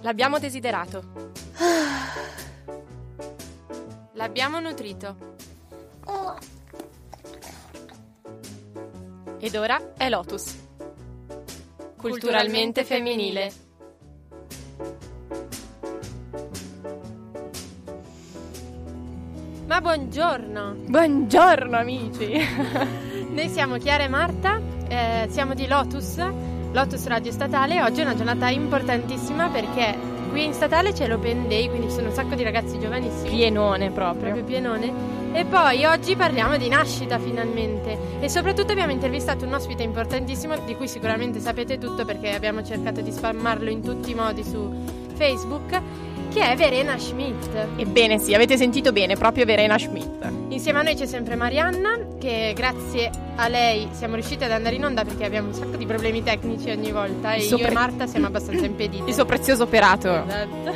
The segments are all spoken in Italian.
L'abbiamo desiderato. L'abbiamo nutrito. Ed ora è Lotus. Culturalmente femminile. Ma buongiorno! Buongiorno amici! Noi siamo Chiara e Marta, eh, siamo di Lotus, Lotus Radio Statale oggi è una giornata importantissima perché qui in Statale c'è l'Open Day, quindi ci sono un sacco di ragazzi giovanissimi. Pienone proprio. Proprio pienone. E poi oggi parliamo di nascita finalmente e soprattutto abbiamo intervistato un ospite importantissimo di cui sicuramente sapete tutto perché abbiamo cercato di spammarlo in tutti i modi su Facebook che è Verena Schmidt. Ebbene sì, avete sentito bene, proprio Verena Schmidt. Insieme a noi c'è sempre Marianna, che grazie a lei siamo riusciti ad andare in onda perché abbiamo un sacco di problemi tecnici ogni volta e Il io e Marta siamo abbastanza impediti. Il suo prezioso operato Esatto.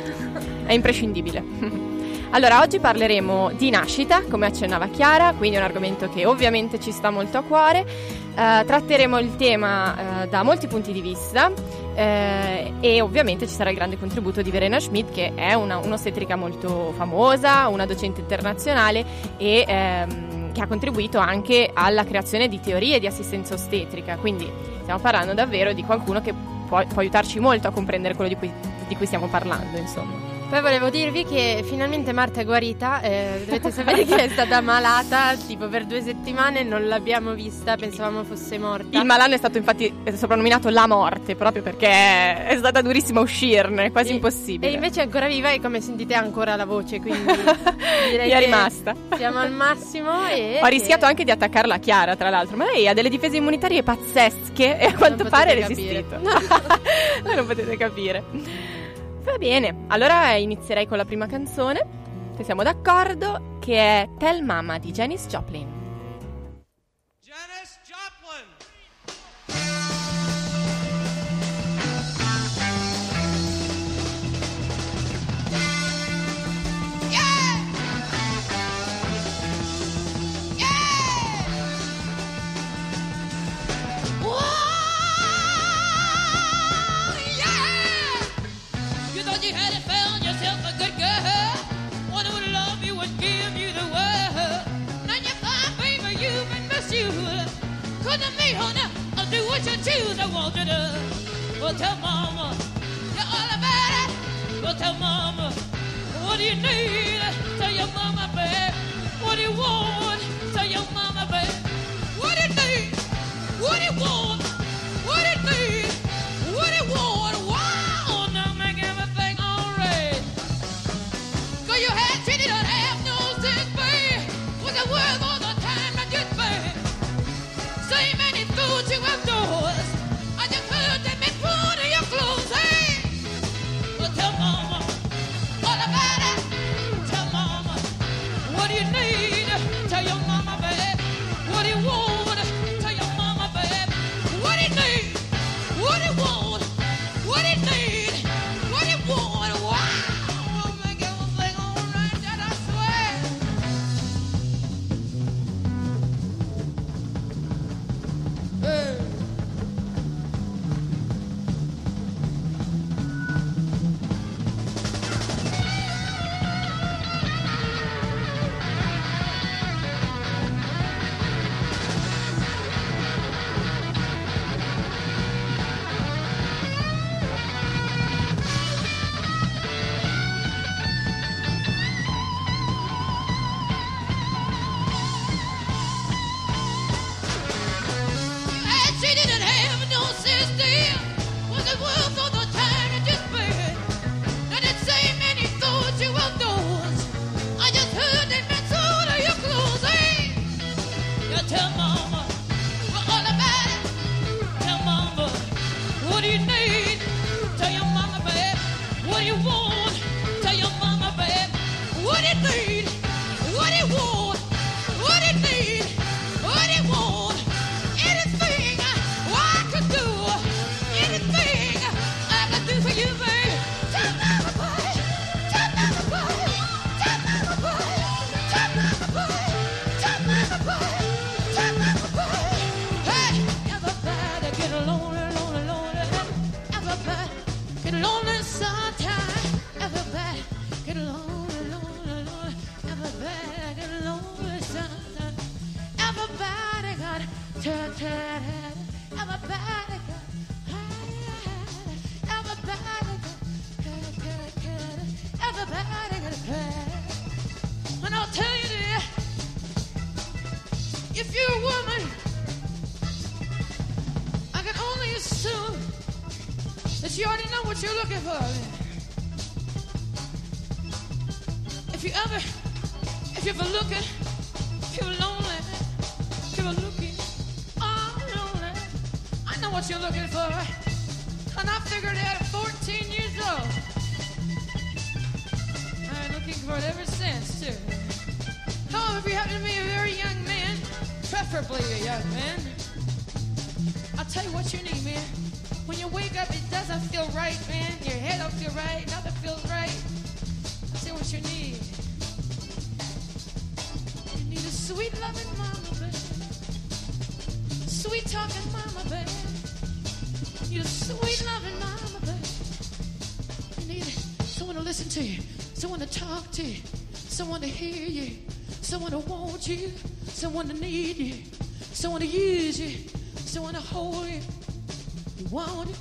è imprescindibile. Allora, oggi parleremo di nascita, come accennava Chiara, quindi è un argomento che ovviamente ci sta molto a cuore. Eh, tratteremo il tema eh, da molti punti di vista eh, e ovviamente ci sarà il grande contributo di Verena Schmidt, che è una, un'ostetrica molto famosa, una docente internazionale e ehm, che ha contribuito anche alla creazione di teorie di assistenza ostetrica. Quindi stiamo parlando davvero di qualcuno che può, può aiutarci molto a comprendere quello di cui, di cui stiamo parlando, insomma. Poi volevo dirvi che finalmente Marta è guarita, eh, dovete sapere che è stata malata tipo per due settimane, non l'abbiamo vista, pensavamo fosse morta. Il malanno è stato infatti soprannominato la morte proprio perché è stata durissima uscirne, quasi E- impossibile. E invece è ancora viva e come sentite ha ancora la voce, quindi direi è rimasta. siamo al massimo e Ho rischiato che- anche di attaccarla a Chiara, tra l'altro, ma lei ha delle difese immunitarie pazzesche e a quanto pare capire. resistito. Voi non potete capire. Va bene, allora inizierei con la prima canzone, se siamo d'accordo, che è Tell Mama di Janis Joplin. What I would love you would give you the world. Now you're fine, baby. You've been mistreated. Couldn't meet, honey. I'll do what you choose. I wanted to. But tell mama, all about us, but tell momma, what you need so your mama. What you want so your mama be, what it do you need. Tell mama. All about someone to hear you, someone to want you, someone to need you, someone to use you, someone to hold you. You want you,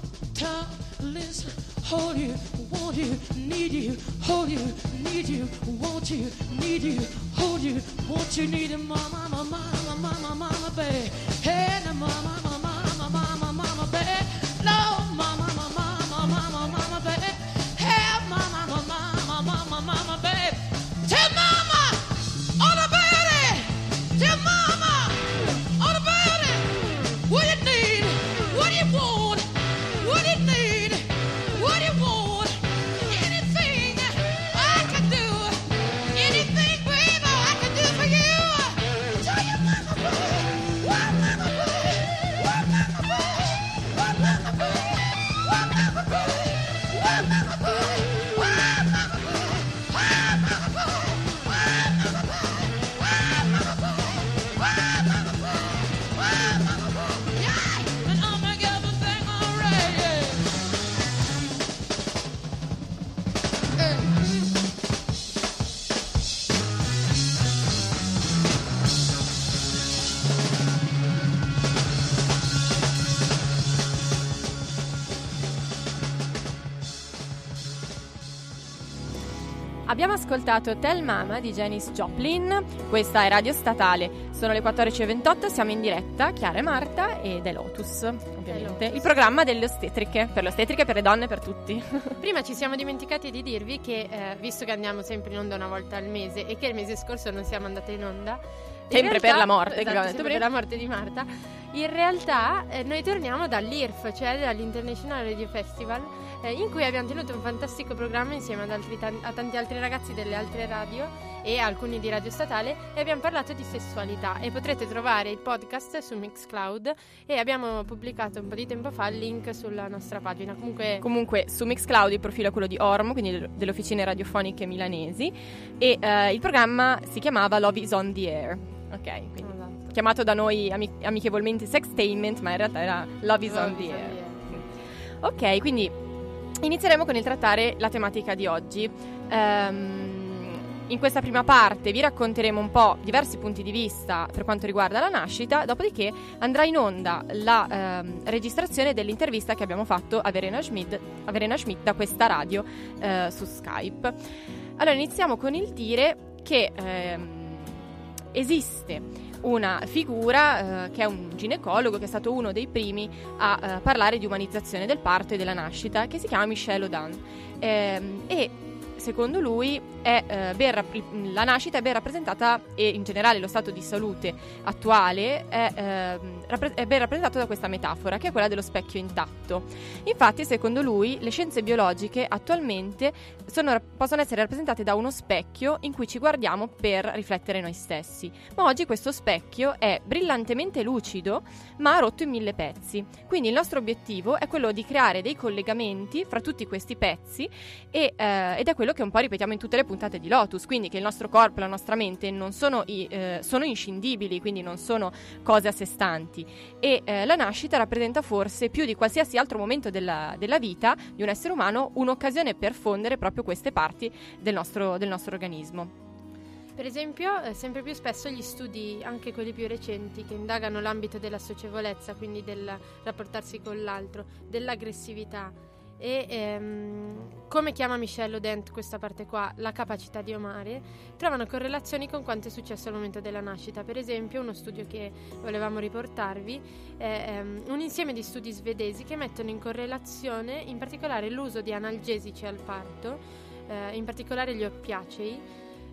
Abbiamo ascoltato Tell Mama di Janis Joplin, questa è Radio Statale, sono le 14.28, siamo in diretta, Chiara e Marta ed è Lotus, ovviamente, Lotus. il programma delle ostetriche, per le ostetriche, per le donne, per tutti. Prima ci siamo dimenticati di dirvi che, eh, visto che andiamo sempre in onda una volta al mese e che il mese scorso non siamo andate in onda, Sempre per la morte, esatto, sempre per la morte di Marta. In realtà eh, noi torniamo dall'IRF, cioè dall'International Radio Festival, eh, in cui abbiamo tenuto un fantastico programma insieme tan- a tanti altri ragazzi delle altre radio e alcuni di Radio Statale e abbiamo parlato di sessualità e potrete trovare il podcast su Mixcloud e abbiamo pubblicato un po' di tempo fa il link sulla nostra pagina. Comunque Comunque su Mixcloud il profilo è quello di Ormo, quindi del- delle officine radiofoniche milanesi, e eh, il programma si chiamava Love is on the Air. Ok, quindi. Chiamato da noi ami- amichevolmente Sextainment, ma in realtà era Love is on the Air. Ok, quindi inizieremo con il trattare la tematica di oggi. Ehm, in questa prima parte vi racconteremo un po' diversi punti di vista per quanto riguarda la nascita, dopodiché andrà in onda la ehm, registrazione dell'intervista che abbiamo fatto a Verena Schmidt, a Verena Schmidt da questa radio eh, su Skype. Allora iniziamo con il dire che ehm, esiste una figura eh, che è un ginecologo che è stato uno dei primi a eh, parlare di umanizzazione del parto e della nascita che si chiama Michel Audin. Ehm, e secondo lui è, eh, ben rap- la nascita è ben rappresentata e in generale lo stato di salute attuale è, ehm, rappre- è ben rappresentato da questa metafora che è quella dello specchio intatto. Infatti secondo lui le scienze biologiche attualmente sono- possono essere rappresentate da uno specchio in cui ci guardiamo per riflettere noi stessi. Ma oggi questo specchio è brillantemente lucido ma rotto in mille pezzi. Quindi il nostro obiettivo è quello di creare dei collegamenti fra tutti questi pezzi e, eh, ed è quello che un po' ripetiamo in tutte le puntate di Lotus, quindi che il nostro corpo e la nostra mente non sono, i- eh, sono inscindibili, quindi non sono cose a sé stanti. E eh, la nascita rappresenta forse più di qualsiasi altro momento della, della vita di un essere umano un'occasione per fondere proprio queste parti del nostro, del nostro organismo. Per esempio, eh, sempre più spesso gli studi, anche quelli più recenti, che indagano l'ambito della socievolezza, quindi del rapportarsi con l'altro, dell'aggressività e ehm, come chiama Michel Odent questa parte qua, la capacità di amare, trovano correlazioni con quanto è successo al momento della nascita. Per esempio, uno studio che volevamo riportarvi è ehm, un insieme di studi svedesi che mettono in correlazione in particolare l'uso di analgesici al parto, eh, in particolare gli oppiacei,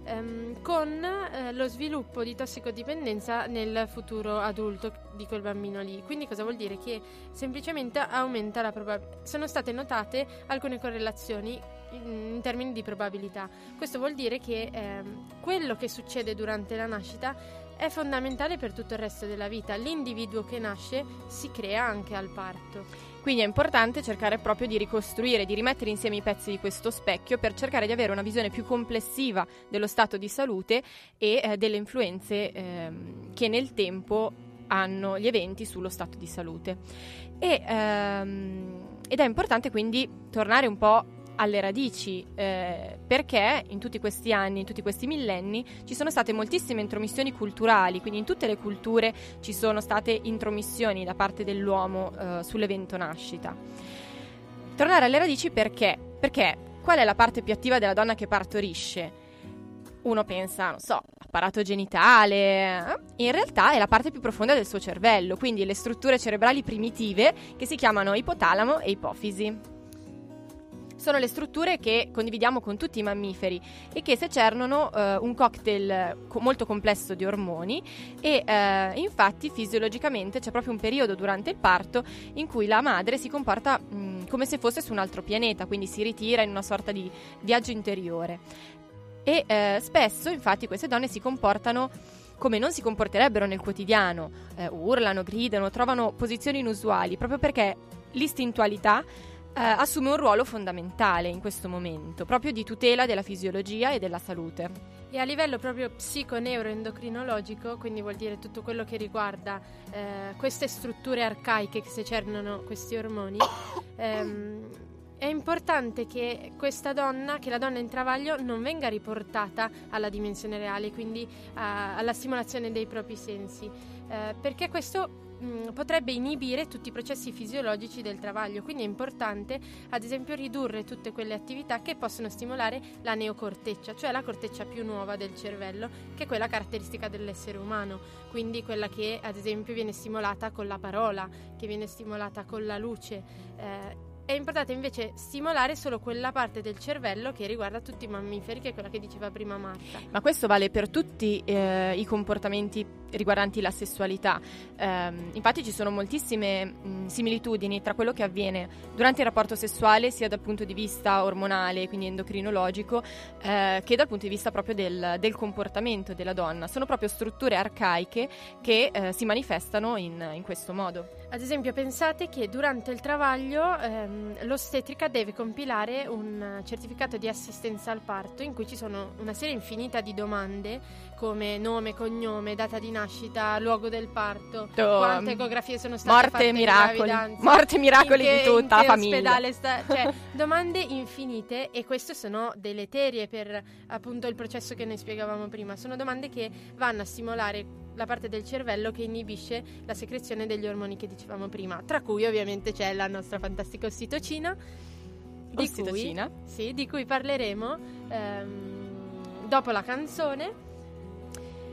ehm, con eh, lo sviluppo di tossicodipendenza nel futuro adulto di quel bambino lì. Quindi cosa vuol dire? Che semplicemente aumenta la probabilità. Sono state notate alcune correlazioni in, in termini di probabilità. Questo vuol dire che ehm, quello che succede durante la nascita è fondamentale per tutto il resto della vita. L'individuo che nasce si crea anche al parto. Quindi è importante cercare proprio di ricostruire, di rimettere insieme i pezzi di questo specchio per cercare di avere una visione più complessiva dello stato di salute e eh, delle influenze eh, che nel tempo hanno gli eventi sullo stato di salute. E, ehm, ed è importante quindi tornare un po' alle radici, eh, perché in tutti questi anni, in tutti questi millenni, ci sono state moltissime intromissioni culturali, quindi in tutte le culture ci sono state intromissioni da parte dell'uomo eh, sull'evento nascita. Tornare alle radici perché? Perché qual è la parte più attiva della donna che partorisce? Uno pensa, non so, apparato genitale, eh? in realtà è la parte più profonda del suo cervello, quindi le strutture cerebrali primitive che si chiamano ipotalamo e ipofisi sono le strutture che condividiamo con tutti i mammiferi e che secernono eh, un cocktail co- molto complesso di ormoni e eh, infatti fisiologicamente c'è proprio un periodo durante il parto in cui la madre si comporta mh, come se fosse su un altro pianeta, quindi si ritira in una sorta di viaggio interiore. E eh, spesso infatti queste donne si comportano come non si comporterebbero nel quotidiano, eh, urlano, gridano, trovano posizioni inusuali, proprio perché l'istintualità assume un ruolo fondamentale in questo momento, proprio di tutela della fisiologia e della salute. E a livello proprio psiconeuroendocrinologico, quindi vuol dire tutto quello che riguarda eh, queste strutture arcaiche che secernono questi ormoni, ehm, è importante che questa donna, che la donna in travaglio, non venga riportata alla dimensione reale, quindi a, alla stimolazione dei propri sensi, eh, perché questo mh, potrebbe inibire tutti i processi fisiologici del travaglio, quindi è importante ad esempio ridurre tutte quelle attività che possono stimolare la neocorteccia, cioè la corteccia più nuova del cervello, che è quella caratteristica dell'essere umano, quindi quella che ad esempio viene stimolata con la parola, che viene stimolata con la luce. Eh, è importante invece stimolare solo quella parte del cervello che riguarda tutti i mammiferi, che è quella che diceva prima Marta. Ma questo vale per tutti eh, i comportamenti riguardanti la sessualità. Eh, infatti ci sono moltissime mh, similitudini tra quello che avviene durante il rapporto sessuale, sia dal punto di vista ormonale, quindi endocrinologico, eh, che dal punto di vista proprio del, del, comportamento della donna. Sono proprio strutture arcaiche che eh, si manifestano in, in, questo modo. Ad esempio, pensate che durante il travaglio ehm, l'ostetrica deve compilare un certificato di assistenza al parto in cui ci sono una serie infinita di domande come nome, cognome, data di nascita, luogo del parto, oh, quante ecografie sono state morte fatte e miracoli, morte e miracoli che, di tutta la famiglia. Sta, cioè, domande infinite e queste sono deleterie per appunto il processo che noi spiegavamo prima. Sono domande che vanno a stimolare la parte del cervello che inibisce la secrezione degli ormoni che dicevamo prima, tra cui ovviamente c'è la nostra fantastica ossitocina. Di ossitocina? Cui, sì, di cui parleremo ehm, dopo la canzone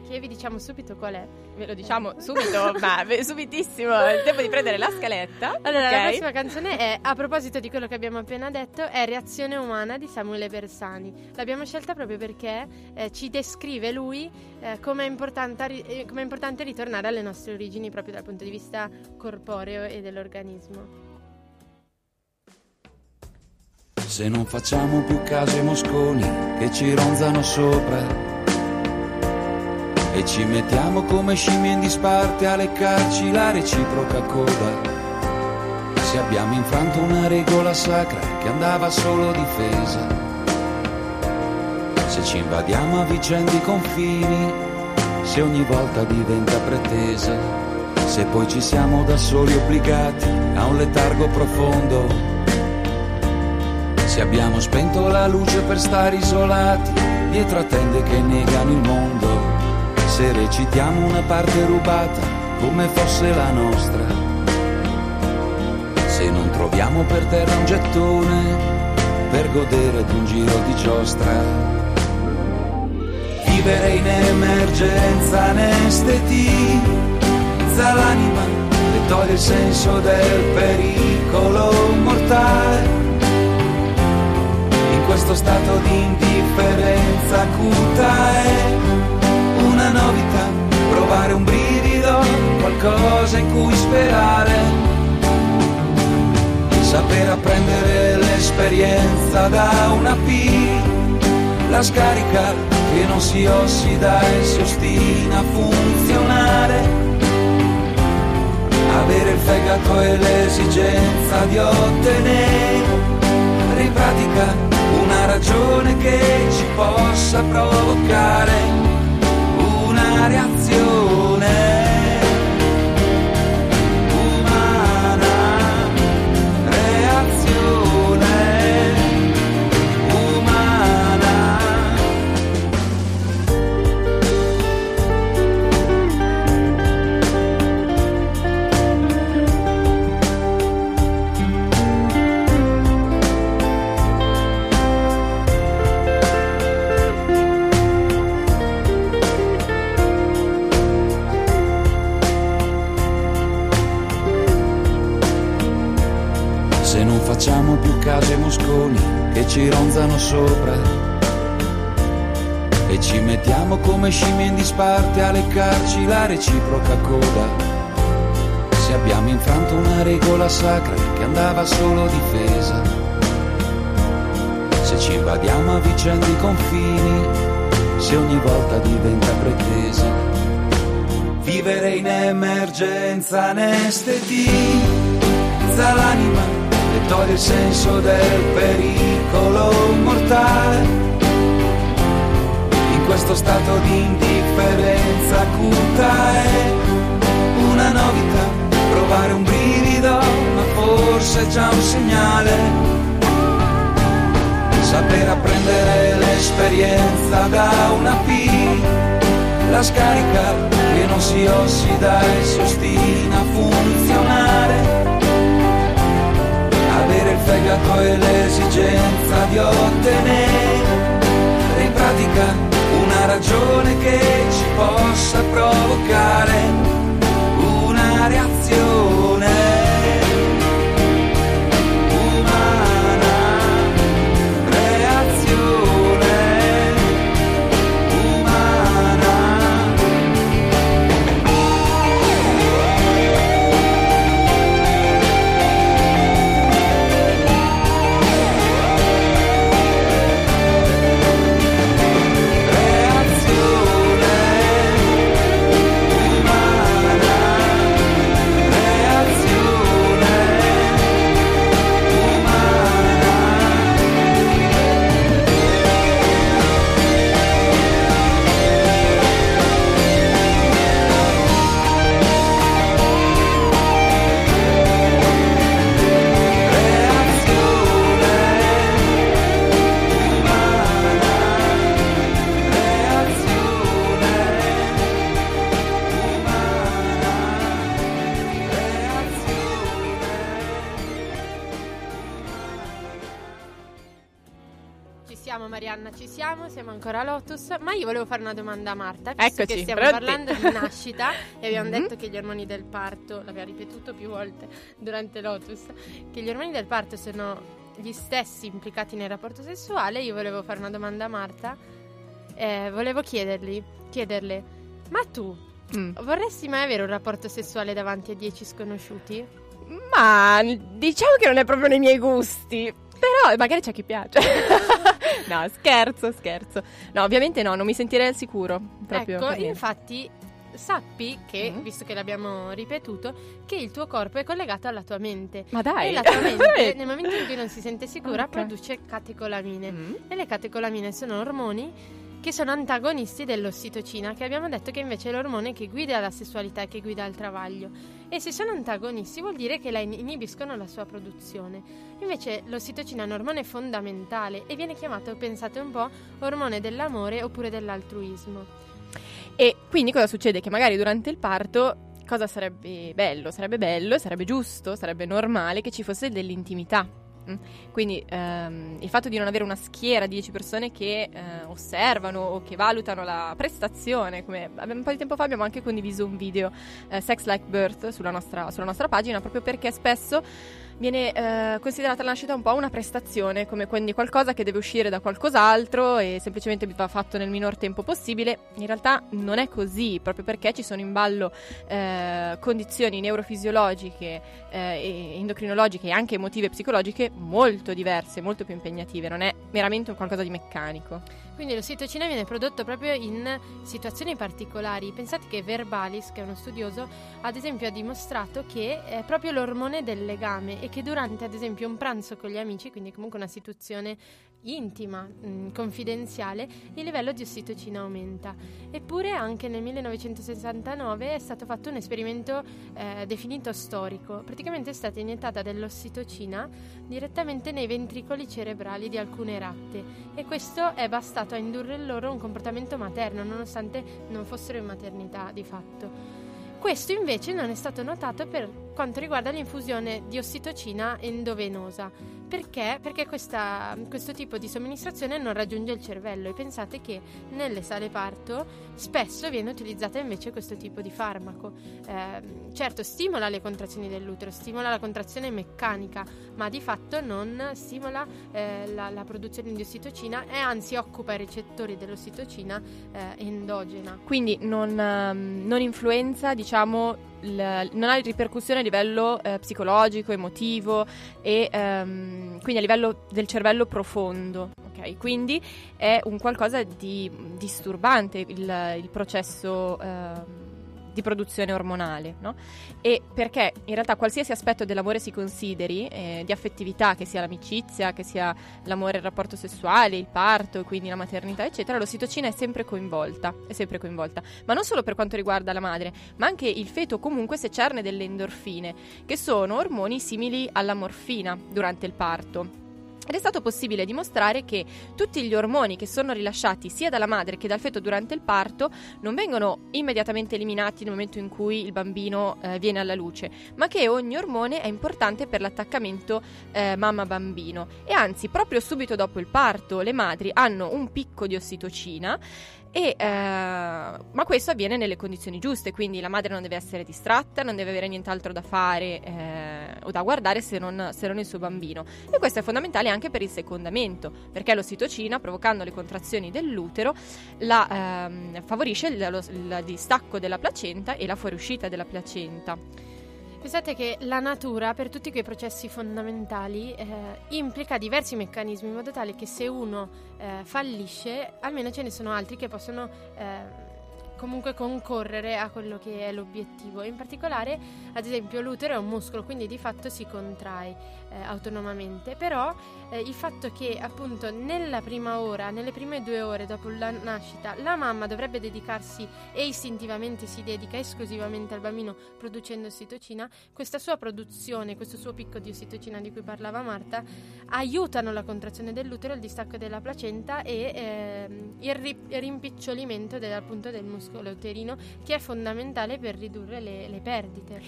che vi diciamo subito qual è. Ve lo diciamo subito, ma subitissimo, il tempo di prendere la scaletta. Allora, okay. la prossima canzone è, a proposito di quello che abbiamo appena detto, è Reazione umana di Samuele Bersani. L'abbiamo scelta proprio perché eh, ci descrive lui eh, come è importante, come è importante ritornare alle nostre origini proprio dal punto di vista corporeo e dell'organismo. Se non facciamo più caso ai mosconi che ci ronzano sopra e ci mettiamo come scimmie in disparte a leccarci la reciproca coda. Se abbiamo infranto una regola sacra che andava solo difesa, se ci invadiamo a vicenda i confini, se ogni volta diventa pretesa, se poi ci siamo da soli obbligati a un letargo profondo, se abbiamo spento la luce per stare isolati dietro a tende che negano il mondo, se recitiamo una parte rubata come fosse la nostra, se non troviamo per terra un gettone per godere di un giro di giostra. Vivere in emergenza anestetizza l'anima e toglie il senso del pericolo mortale. In questo stato di indifferenza acuta è novità, provare un brivido, qualcosa in cui sperare. Saper apprendere l'esperienza da una P, la scarica che non si ossida e si ostina a funzionare. Avere il fegato e l'esigenza di ottenere in pratica una ragione che ci possa provocare reazione. Se non facciamo più caso ai mosconi che ci ronzano sopra e ci mettiamo come scimmie in disparte a leccarci la reciproca coda. Se abbiamo infranto una regola sacra che andava solo difesa. Se ci invadiamo a vicenda i confini, se ogni volta diventa pretesa. Vivere in emergenza anestetizza l'anima e toglie il senso del pericolo mortale. In questo stato di indifferenza acuta è una novità, provare un brivido, ma forse è già un segnale. Saper apprendere l'esperienza da una P, la scarica che non si ossida e si ostina a funzionare fegato e l'esigenza di ottenere. In pratica una ragione che ci possa provocare una reazione ancora Lotus, ma io volevo fare una domanda a Marta, visto Eccoci, che stiamo pronti? parlando di nascita e abbiamo Mhm. detto che gli ormoni del parto, l'abbiamo ripetuto più volte durante Lotus, che gli ormoni del parto sono gli stessi implicati nel rapporto sessuale, io volevo fare una domanda a Marta, eh, volevo chiedergli, chiederle, ma tu Mm. vorresti mai avere un rapporto sessuale davanti a dieci sconosciuti? Ma diciamo che non è proprio nei miei gusti. Però magari c'è chi piace. no, scherzo, scherzo. No, ovviamente no, non mi sentirei al sicuro. Proprio ecco, infatti sappi che, Mm. visto che l'abbiamo ripetuto, che il tuo corpo è collegato alla tua mente. Ma dai. E la tua mente, nel momento in cui non si sente sicura, Ok. produce catecolamine. Mm. E le catecolamine sono ormoni che sono antagonisti dell'ossitocina, che abbiamo detto che invece è l'ormone che guida la sessualità e che guida il travaglio. E se sono antagonisti vuol dire che la in- inibiscono la sua produzione. Invece l'ossitocina è un ormone fondamentale e viene chiamato, pensate un po', ormone dell'amore oppure dell'altruismo. E quindi cosa succede? Che magari durante il parto cosa sarebbe bello? Sarebbe bello, sarebbe giusto, sarebbe normale che ci fosse dell'intimità. Mm. Quindi ehm, il fatto di non avere una schiera di 10 persone che eh, osservano o che valutano la prestazione, come un po' di tempo fa abbiamo anche condiviso un video eh, Sex Like Birth sulla nostra, sulla nostra pagina, proprio perché spesso viene eh, considerata la nascita un po' una prestazione, come quindi qualcosa che deve uscire da qualcos'altro e semplicemente va fatto nel minor tempo possibile. In realtà non è così, proprio perché ci sono in ballo eh, condizioni neurofisiologiche, eh, endocrinologiche e anche emotive e psicologiche molto diverse, molto più impegnative, non è meramente un qualcosa di meccanico. Quindi l'ossitocina viene prodotto proprio in situazioni particolari. Pensate che Verbalis, che è uno studioso, ad esempio ha dimostrato che è proprio l'ormone del legame e che durante ad esempio un pranzo con gli amici, quindi comunque una situazione intima, mh, confidenziale, il livello di ossitocina aumenta. Eppure anche nel 1969 è stato fatto un esperimento eh, definito storico. Praticamente è stata iniettata dell'ossitocina direttamente nei ventricoli cerebrali di alcune ratte e questo è bastato a indurre in loro un comportamento materno nonostante non fossero in maternità di fatto. Questo invece non è stato notato per quanto riguarda l'infusione di ossitocina endovenosa. Perché? Perché questa, questo tipo di somministrazione non raggiunge il cervello e pensate che nelle sale parto spesso viene utilizzata invece questo tipo di farmaco. Eh, certo, stimola le contrazioni dell'utero, stimola la contrazione meccanica, ma di fatto non stimola eh, la, la, produzione di ossitocina e anzi occupa i recettori dell'ossitocina eh, endogena. Quindi non, um, non influenza, diciamo, il, non ha ripercussioni a livello eh, psicologico, emotivo e ehm, quindi a livello del cervello profondo. Okay? Quindi è un qualcosa di disturbante il, il processo. Eh, di produzione ormonale, no? E perché in realtà qualsiasi aspetto dell'amore si consideri, eh, di affettività, che sia l'amicizia, che sia l'amore, il rapporto sessuale, il parto, quindi la maternità, eccetera, l'ossitocina è sempre coinvolta, è sempre coinvolta. Ma non solo per quanto riguarda la madre, ma anche il feto comunque se cerne delle endorfine, che sono ormoni simili alla morfina durante il parto. Ed è stato possibile dimostrare che tutti gli ormoni che sono rilasciati sia dalla madre che dal feto durante il parto non vengono immediatamente eliminati nel momento in cui il bambino eh, viene alla luce, ma che ogni ormone è importante per l'attaccamento eh, mamma-bambino. E anzi, proprio subito dopo il parto, le madri hanno un picco di ossitocina e, eh, ma questo avviene nelle condizioni giuste, quindi la madre non deve essere distratta, non deve avere nient'altro da fare eh, o da guardare se non, se non, il suo bambino. E questo è fondamentale anche per il secondamento, perché l'ossitocina, provocando le contrazioni dell'utero, la, ehm, favorisce il, lo, il distacco della placenta e la fuoriuscita della placenta. Pensate che la natura, per tutti quei processi fondamentali, eh, implica diversi meccanismi in modo tale che se uno eh, fallisce, almeno ce ne sono altri che possono eh, comunque concorrere a quello che è l'obiettivo. In particolare, ad esempio, l'utero è un muscolo, quindi di fatto si contrae eh, autonomamente, però eh, il fatto che appunto nella prima ora, nelle prime due ore dopo la nascita, la mamma dovrebbe dedicarsi e istintivamente si dedica esclusivamente al bambino producendo ossitocina, questa sua produzione, questo suo picco di ossitocina di cui parlava Marta, aiutano la contrazione dell'utero, il distacco della placenta e eh, il, ri- rimpicciolimento del, appunto del muscolo muscolo uterino che è fondamentale per ridurre le, le perdite.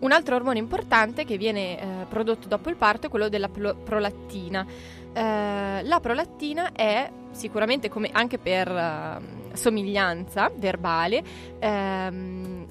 Un altro ormone importante che viene eh, prodotto dopo il parto è quello della pro- prolattina. Eh, la prolattina è sicuramente come anche per uh, somiglianza verbale ehm,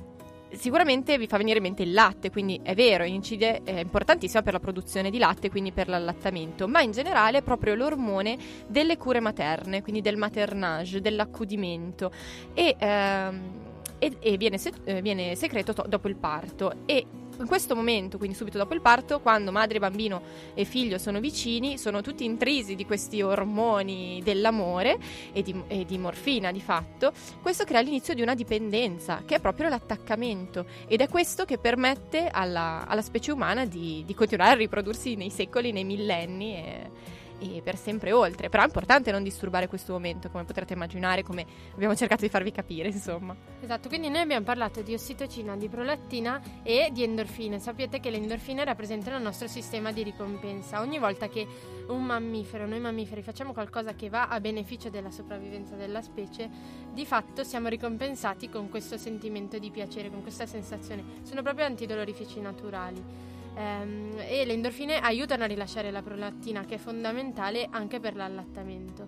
sicuramente vi fa venire in mente il latte, quindi è vero, incide, è importantissimo per la produzione di latte, quindi per l'allattamento, ma in generale è proprio l'ormone delle cure materne, quindi del maternage, dell'accudimento. E, ehm, e, e viene, se, eh, viene, secreto to- dopo il parto. E in questo momento, quindi subito dopo il parto, quando madre, bambino e figlio sono vicini, sono tutti intrisi di questi ormoni dell'amore e di, e di morfina di fatto, questo crea l'inizio di una dipendenza, che è proprio l'attaccamento, ed è questo che permette alla, alla specie umana di, di, continuare a riprodursi nei secoli, nei millenni. E, e per sempre oltre. Però è importante non disturbare questo momento, come potrete immaginare, come abbiamo cercato di farvi capire, insomma. Esatto, quindi noi abbiamo parlato di ossitocina, di prolattina e di endorfine. Sapete che le endorfine rappresentano il nostro sistema di ricompensa. Ogni volta che un mammifero, noi mammiferi facciamo qualcosa che va a beneficio della sopravvivenza della specie, di fatto siamo ricompensati con questo sentimento di piacere, con questa sensazione. Sono proprio antidolorifici naturali. Ehm, e le endorfine aiutano a rilasciare la prolattina che è fondamentale anche per l'allattamento.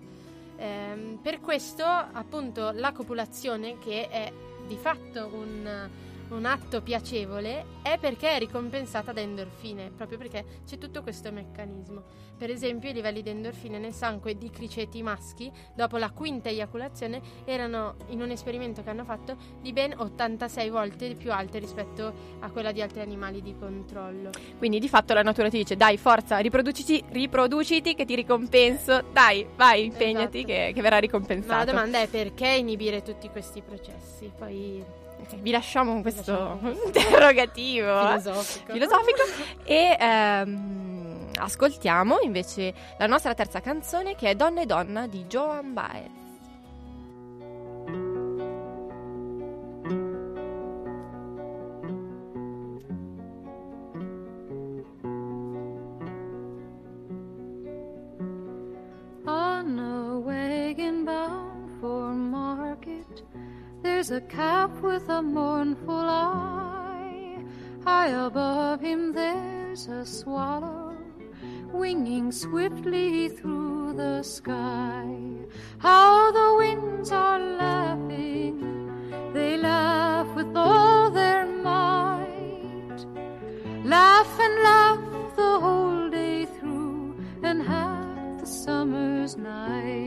Ehm, per questo appunto la copulazione che è di fatto un, un atto piacevole è perché è ricompensata da endorfine, proprio perché c'è tutto questo meccanismo. Per esempio, i livelli di endorfine nel sangue di criceti maschi, dopo la quinta eiaculazione, erano in un esperimento che hanno fatto di ben 86 volte più alte rispetto a quella di altri animali di controllo. Quindi di fatto la natura ti dice dai forza, riproduciti, riproduciti che ti ricompenso, dai vai impegnati Esatto. che, che verrà Ma ricompensato. la domanda è perché inibire tutti questi processi? Poi vi lasciamo con questo lasciamo. interrogativo eh, filosofico. filosofico e ehm, ascoltiamo invece la nostra terza canzone che è Donna e Donna di Joan Baez. On a wagon bound for market, there's a calf with a mournful eye. High above him, there's a swallow winging swiftly through the sky. How the winds are laughing, they laugh with all their might. Laugh and laugh the whole day through, and half the summer's night.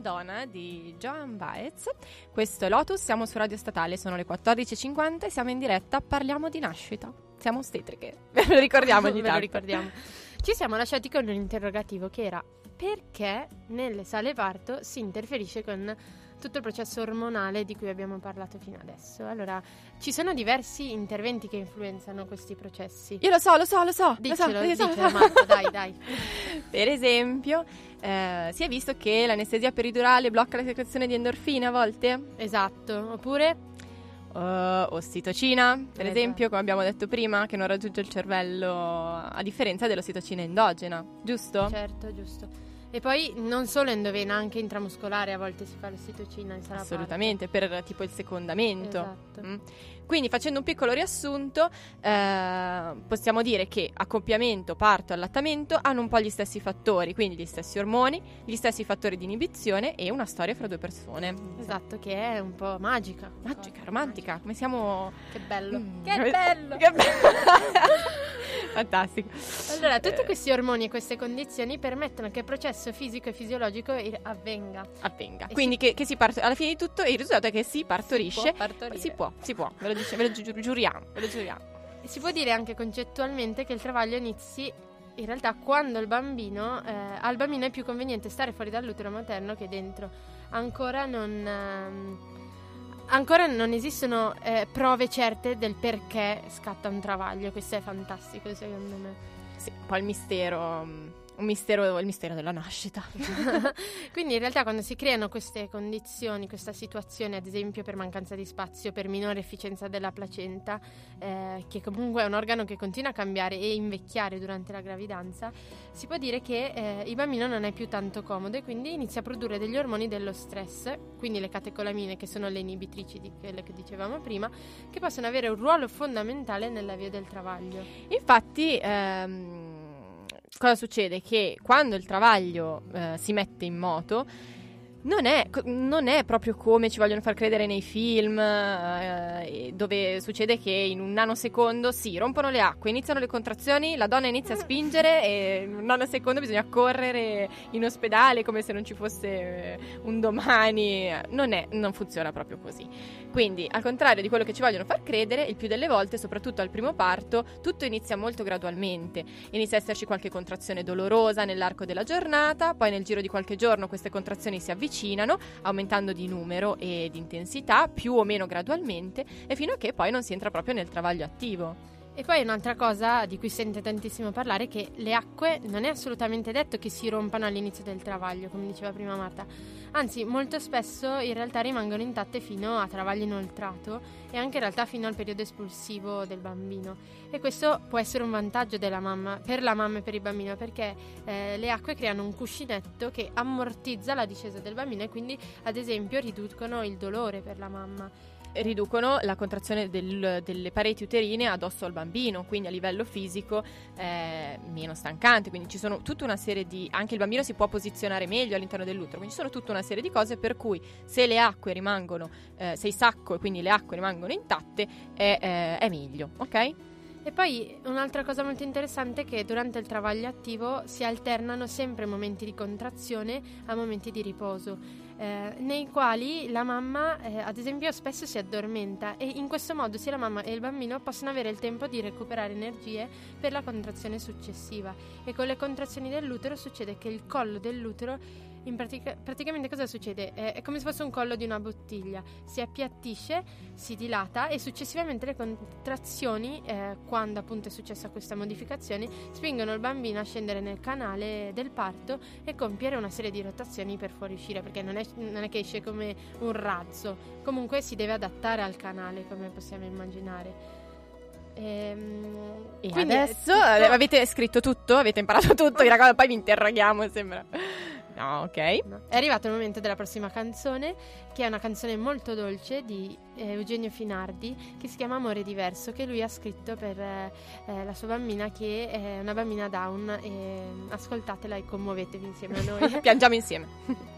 Donna Donna di Joan Baez. Questo è Lotus, siamo su Radio Statale, sono le 14.50 e siamo in diretta, parliamo di nascita. Siamo ostetriche, ve lo ricordiamo ogni Ve lo tanto. ricordiamo. Ci siamo lasciati con un interrogativo che era perché nelle sale parto si interferisce con tutto il processo ormonale di cui abbiamo parlato fino adesso. Allora, ci sono diversi interventi che influenzano questi processi. Io lo so, lo so, lo so. Dicelo, lo so, lo so. Marta, dai, dai. Per esempio, eh, si è visto che l'anestesia peridurale blocca la secrezione di endorfine a volte? Esatto, oppure Uh, ossitocina, per Esatto. esempio, come abbiamo detto prima, che non raggiunge il cervello a differenza dell'ossitocina endogena, giusto? Certo, giusto. E poi non solo endovena, anche intramuscolare a volte si fa l'ossitocina in sala Assolutamente, per tipo il secondamento. Esatto. Mm. Quindi facendo un piccolo riassunto, eh, possiamo dire che accoppiamento, parto allattamento hanno un po' gli stessi fattori, quindi gli stessi ormoni, gli stessi fattori di inibizione e una storia fra due persone. Esatto, che è un po' magica. Magica, romantica, come siamo... Che bello. Mm, Che bello. Che bello! Fantastico. Allora, tutti Eh, questi ormoni e queste condizioni permettono che il processo fisico e fisiologico avvenga. avvenga. E Quindi che, che si parte alla fine di tutto il risultato è che si partorisce. può partorire. Si può, si può, ve lo, dice, ve lo giu- giuriamo, ve lo giuriamo. Si può dire anche concettualmente che il travaglio inizi in realtà quando il bambino, eh, al bambino è più conveniente stare fuori dall'utero materno che dentro. Ancora non, ehm, ancora non esistono eh, prove certe del perché scatta un travaglio. Questo è fantastico secondo me. Sì, un po' il mistero, mm, un mistero, il mistero della nascita. Quindi in realtà quando si creano queste condizioni, questa situazione, ad esempio per mancanza di spazio, per minore efficienza della placenta, eh, che comunque è un organo che continua a cambiare e invecchiare durante la gravidanza, si può dire che eh, il bambino non è più tanto comodo e quindi inizia a produrre degli ormoni dello stress, quindi le catecolamine che sono le inibitrici di quelle che dicevamo prima, che possono avere un ruolo fondamentale nell'avvio del travaglio. Infatti, ehm, cosa succede? Che quando il travaglio eh, si mette in moto, non è, non è proprio come ci vogliono far credere nei film, eh, dove succede che in un nanosecondo si rompono le acque, iniziano le contrazioni, la donna inizia a spingere e in un nanosecondo bisogna correre in ospedale come se non ci fosse eh, un domani. Non, è, non funziona proprio così. Quindi, al contrario di quello che ci vogliono far credere, il più delle volte, soprattutto al primo parto, tutto inizia molto gradualmente. Inizia a esserci qualche contrazione dolorosa nell'arco della giornata, poi nel giro di qualche giorno queste contrazioni si avvicinano, aumentando di numero e di intensità, più o meno gradualmente, e fino a che poi non si entra proprio nel travaglio attivo. E poi un'altra cosa di cui sente tantissimo parlare è che le acque non è assolutamente detto che si rompano all'inizio del travaglio, come diceva prima Marta. Anzi, molto spesso in realtà rimangono intatte fino a travaglio inoltrato e anche in realtà fino al periodo espulsivo del bambino. E questo può essere un vantaggio mamma, per la mamma e per il bambino perché eh, le acque creano un cuscinetto che ammortizza la discesa del bambino e quindi ad esempio riducono il dolore per la mamma. Riducono la contrazione del- delle pareti uterine addosso al bambino, quindi a livello fisico è meno stancante, quindi ci sono tutta una serie di... anche il bambino si può posizionare meglio all'interno dell'utero, quindi ci sono tutta una serie di cose per cui se le acque rimangono, eh, se il sacco e quindi le acque rimangono intatte è, eh, è meglio, ok? E poi un'altra cosa molto interessante è che durante il travaglio attivo si alternano sempre momenti di contrazione a momenti di riposo, eh, nei quali la mamma, eh, ad esempio, spesso si addormenta e in questo modo sia la mamma e il bambino possono avere il tempo di recuperare energie per la contrazione successiva. E con le contrazioni dell'utero succede che il collo dell'utero pratica- praticamente cosa succede? Eh, è come se fosse un collo di una bottiglia, si appiattisce, si dilata e successivamente le contrazioni, eh, quando appunto è successa questa modificazione, spingono il bambino a scendere nel canale del parto e compiere una serie di rotazioni per fuoriuscire, perché non è, non è che esce come un razzo, comunque si deve adattare al canale, come possiamo immaginare. Ehm, E quindi è adesso tutto- avete scritto tutto? Avete imparato tutto? I ragazzi, poi vi interroghiamo, sembra. No, ok. No. È arrivato il momento della prossima canzone, che è una canzone molto dolce di eh, Eugenio Finardi, che si chiama Amore diverso, che lui ha scritto per eh, eh, la sua bambina, che è una bambina down. E, ascoltatela e commuovetevi insieme a noi. Piangiamo insieme.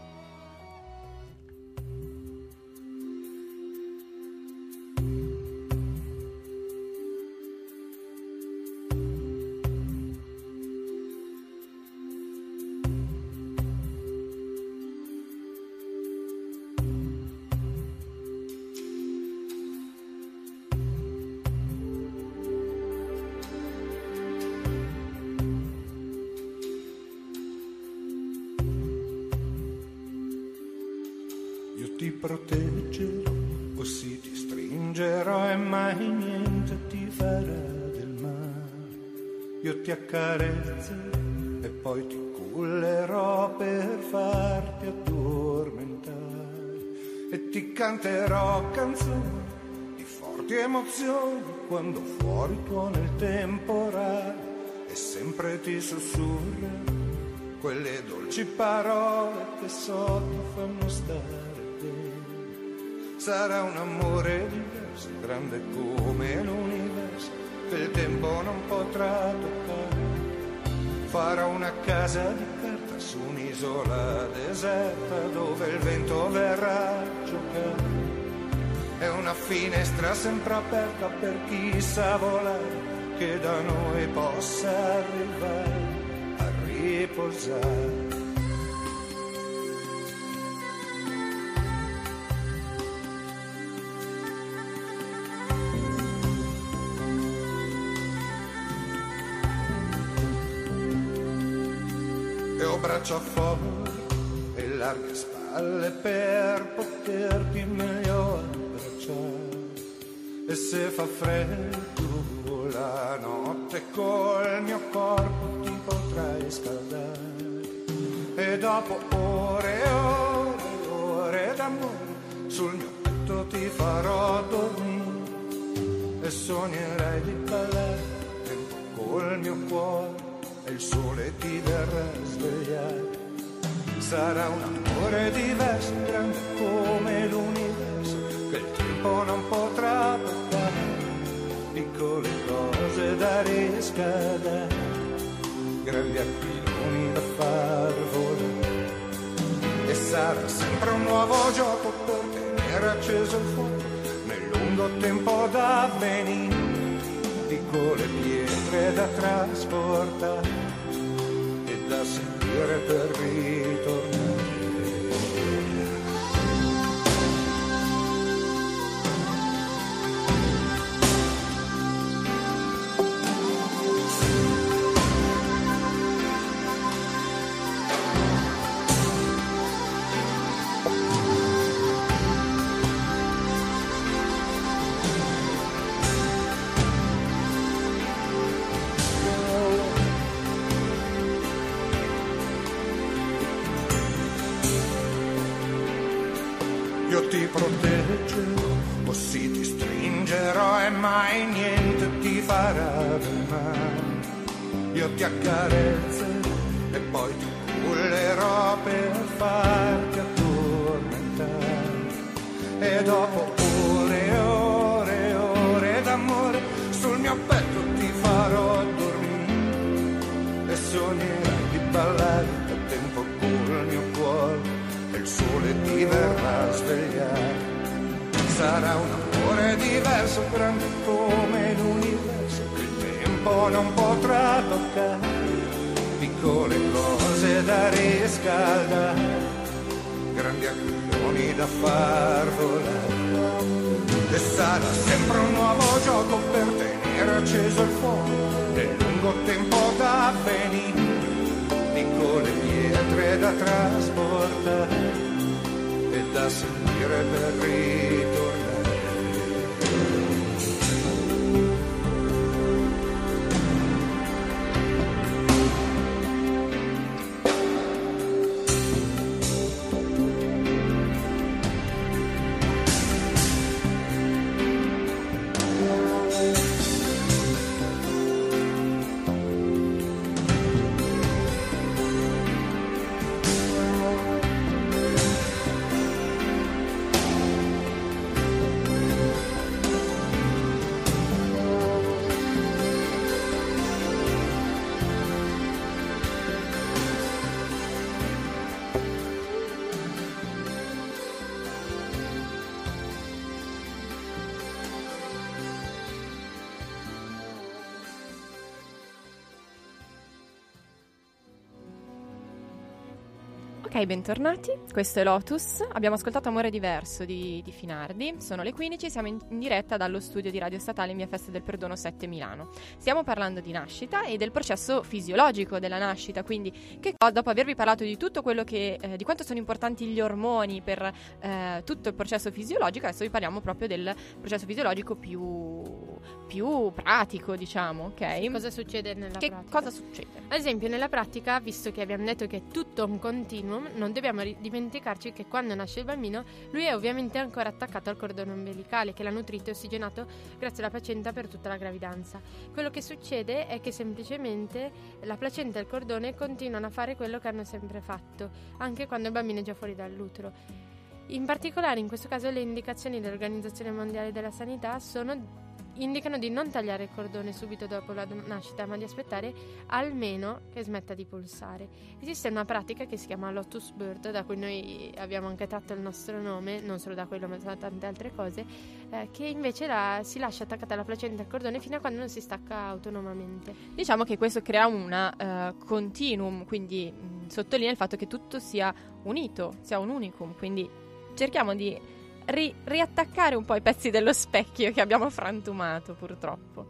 quando fuori tuona il temporale e sempre ti sussurra quelle dolci parole che so ti fanno stare bene. Sarà un amore diverso, grande come l'universo, che il tempo non potrà toccare. Farò una casa di carta su un'isola deserta dove il vento verrà a giocare. È una finestra sempre aperta per chi sa volare, che da noi possa arrivare a riposare. e ho braccia forti e larghe spalle per poterti meglio. E se fa freddo la notte col mio corpo ti potrai scaldare. E dopo ore e ore e ore d'amore sul mio petto ti farò dormire e sognerai di ballare col mio cuore e il sole ti verrà a svegliare. Sarà un amore diverso, grande come l'universo, che il tempo non potrà toccare. Piccole cose da riscaldare, grandi aquiloni da far volare. E sarà sempre un nuovo gioco per tenere acceso il fuoco nel lungo tempo da venire piccole pietre da trasportare e da sentire per ritornare. Ti accarezzerò e poi ti cullerò per farti addormentare. E dopo ore e ore e ore d'amore sul mio petto ti farò dormire e sognerai di ballare a tempo col mio cuore e il sole ti verrà a svegliare. Sarà un amore diverso, che il non potrà toccare. Piccole cose da riscaldare, grandi aquiloni da far volare. E sarà sempre un nuovo gioco per tenere acceso il fuoco nel lungo tempo da venire piccole pietre da trasportare e da sentire per ritornare. Ok, bentornati. Questo è Lotus. Abbiamo ascoltato Amore Diverso di, di Finardi. Sono le 15, siamo in, in diretta dallo studio di Radio Statale in via Festa del Perdono 7 Milano. Stiamo parlando di nascita e del processo fisiologico della nascita, quindi che dopo avervi parlato di tutto quello che, eh, di quanto sono importanti gli ormoni per eh, tutto il processo fisiologico, adesso vi parliamo proprio del processo fisiologico più, più pratico, diciamo, ok? Cosa succede nella che pratica? cosa succede? Ad esempio, nella pratica, visto che abbiamo detto che è tutto un continuum, non dobbiamo dimenticarci che quando nasce il bambino, lui è ovviamente ancora attaccato al cordone ombelicale che l'ha nutrito e ossigenato grazie alla placenta per tutta la gravidanza. Quello che succede è che semplicemente la placenta e il cordone continuano a fare quello che hanno sempre fatto, anche quando il bambino è già fuori dall'utero. In particolare, in questo caso, le indicazioni dell'Organizzazione Mondiale della Sanità sono indicano di non tagliare il cordone subito dopo la nascita, ma di aspettare almeno che smetta di pulsare. Esiste una pratica che si chiama Lotus Bird, da cui noi abbiamo anche tratto il nostro nome, non solo da quello, ma da tante altre cose, eh, che invece la- si lascia attaccata alla placenta al cordone fino a quando non si stacca autonomamente. Diciamo che questo crea una eh, continuum, quindi mh, sottolinea il fatto che tutto sia unito, sia un unicum, quindi cerchiamo di ri- riattaccare un po' i pezzi dello specchio che abbiamo frantumato purtroppo.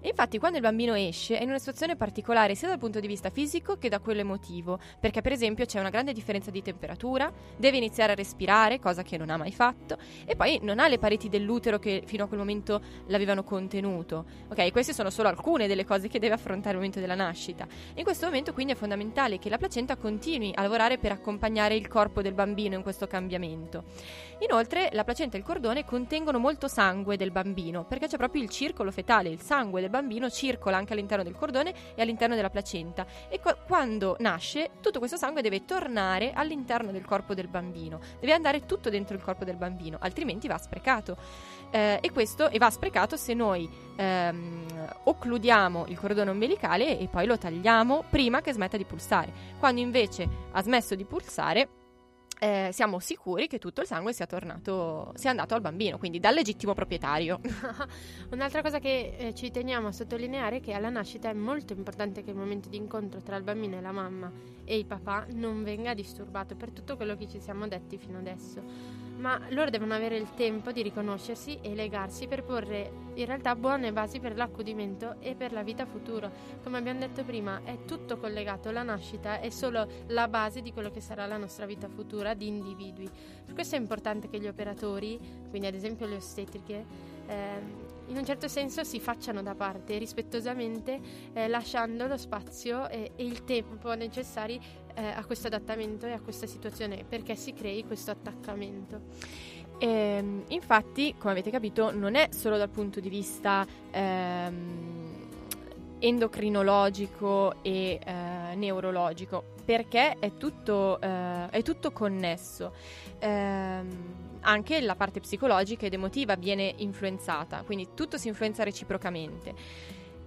E infatti quando il bambino esce è in una situazione particolare sia dal punto di vista fisico che da quello emotivo, perché per esempio c'è una grande differenza di temperatura, deve iniziare a respirare, cosa che non ha mai fatto, e poi non ha le pareti dell'utero che fino a quel momento l'avevano contenuto. Ok, queste sono solo alcune delle cose che deve affrontare al momento della nascita. In questo momento quindi è fondamentale che la placenta continui a lavorare per accompagnare il corpo del bambino in questo cambiamento. Inoltre la placenta e il cordone contengono molto sangue del bambino, perché c'è proprio il circolo fetale, il sangue del bambino circola anche all'interno del cordone e all'interno della placenta e qu- quando nasce tutto questo sangue deve tornare all'interno del corpo del bambino, deve andare tutto dentro il corpo del bambino, altrimenti va sprecato. Eh, e questo e va sprecato se noi ehm, occludiamo il cordone ombelicale e poi lo tagliamo prima che smetta di pulsare. Quando invece ha smesso di pulsare, eh, siamo sicuri che tutto il sangue sia tornato, sia andato al bambino, quindi dal legittimo proprietario. Un'altra cosa che eh, ci teniamo a sottolineare è che alla nascita è molto importante che il momento di incontro tra il bambino e la mamma e il papà non venga disturbato per tutto quello che ci siamo detti fino adesso. Ma loro devono avere il tempo di riconoscersi e legarsi per porre in realtà buone basi per l'accudimento e per la vita futura. Come abbiamo detto prima, è tutto collegato, la nascita è solo la base di quello che sarà la nostra vita futura di individui. Per questo è importante che gli operatori, quindi ad esempio le ostetriche, ehm, in un certo senso si facciano da parte rispettosamente, eh, lasciando lo spazio e, e il tempo necessari eh, a questo adattamento e a questa situazione perché si crei questo attaccamento. Ehm, infatti, come avete capito, non è solo dal punto di vista ehm, endocrinologico e eh, neurologico, perché è tutto, eh, è tutto connesso. Ehm, anche la parte psicologica ed emotiva viene influenzata, quindi tutto si influenza reciprocamente.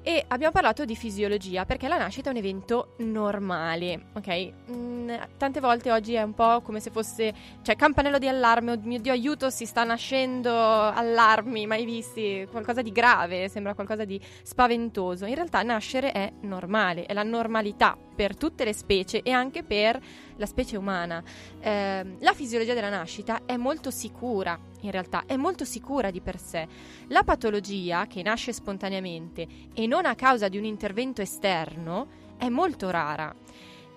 E abbiamo parlato di fisiologia perché la nascita è un evento normale, ok? Mm, tante volte oggi è un po' come se fosse, cioè campanello di allarme, oh mio Dio aiuto, si sta nascendo, allarmi mai visti, qualcosa di grave, sembra qualcosa di spaventoso. In realtà nascere è normale, è la normalità per tutte le specie e anche per la specie umana. Eh, la fisiologia della nascita è molto sicura, in realtà, è molto sicura di per sé. La patologia, che nasce spontaneamente e non a causa di un intervento esterno, è molto rara.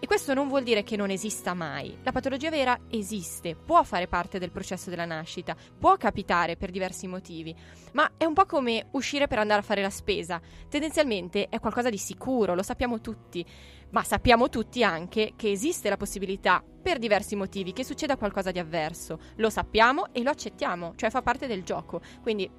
E questo non vuol dire che non esista mai. La patologia vera esiste, può fare parte del processo della nascita, può capitare per diversi motivi, ma è un po' come uscire per andare a fare la spesa. Tendenzialmente è qualcosa di sicuro, lo sappiamo tutti, ma sappiamo tutti anche che esiste la possibilità, per diversi motivi, che succeda qualcosa di avverso. Lo sappiamo e lo accettiamo, cioè fa parte del gioco. Quindi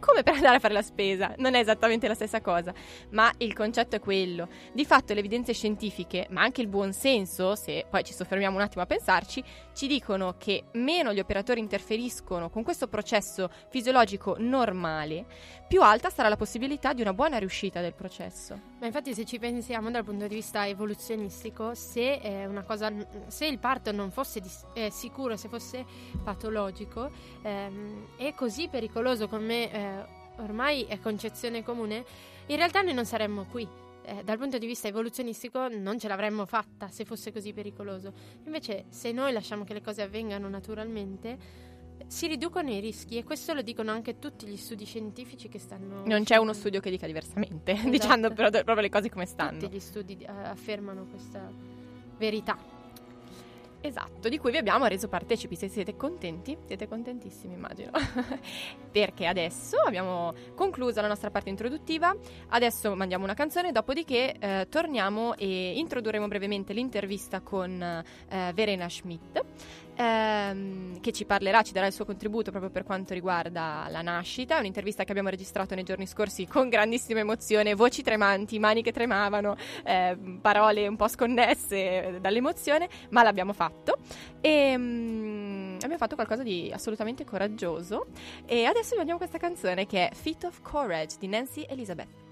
come per andare a fare la spesa, non è esattamente la stessa cosa, ma il concetto è quello. Di fatto le evidenze scientifiche, ma anche il buon senso, se poi ci soffermiamo un attimo a pensarci, ci dicono che meno gli operatori interferiscono con questo processo fisiologico normale, più alta sarà la possibilità di una buona riuscita del processo. Ma infatti se ci pensiamo dal punto di vista evoluzionistico, se, eh, cosa, se il parto non fosse dis- eh, sicuro, se fosse patologico ehm, e così pericoloso come eh, ormai è concezione comune, in realtà noi non saremmo qui. eh, dal punto di vista evoluzionistico non ce l'avremmo fatta se fosse così pericoloso. Invece, se noi lasciamo che le cose avvengano naturalmente, si riducono i rischi e questo lo dicono anche tutti gli studi scientifici che stanno... Non c'è uno studio che dica diversamente, dicendo però proprio le cose come stanno. Tutti gli studi eh, affermano questa verità. Esatto, di cui vi abbiamo reso partecipi. Se siete contenti, siete contentissimi, immagino. Perché adesso abbiamo concluso la nostra parte introduttiva. Adesso mandiamo una canzone, dopodiché eh, torniamo e introdurremo brevemente l'intervista con eh, Verena Schmidt. Ehm, che ci parlerà, ci darà il suo contributo proprio per quanto riguarda la nascita. È un'intervista che abbiamo registrato nei giorni scorsi con grandissima emozione, voci tremanti, mani che tremavano, eh, parole un po' sconnesse dall'emozione, ma l'abbiamo fatto. E mm, abbiamo fatto qualcosa di assolutamente coraggioso. E adesso vi mandiamo questa canzone che è Feet of Courage di Nancy Elizabeth.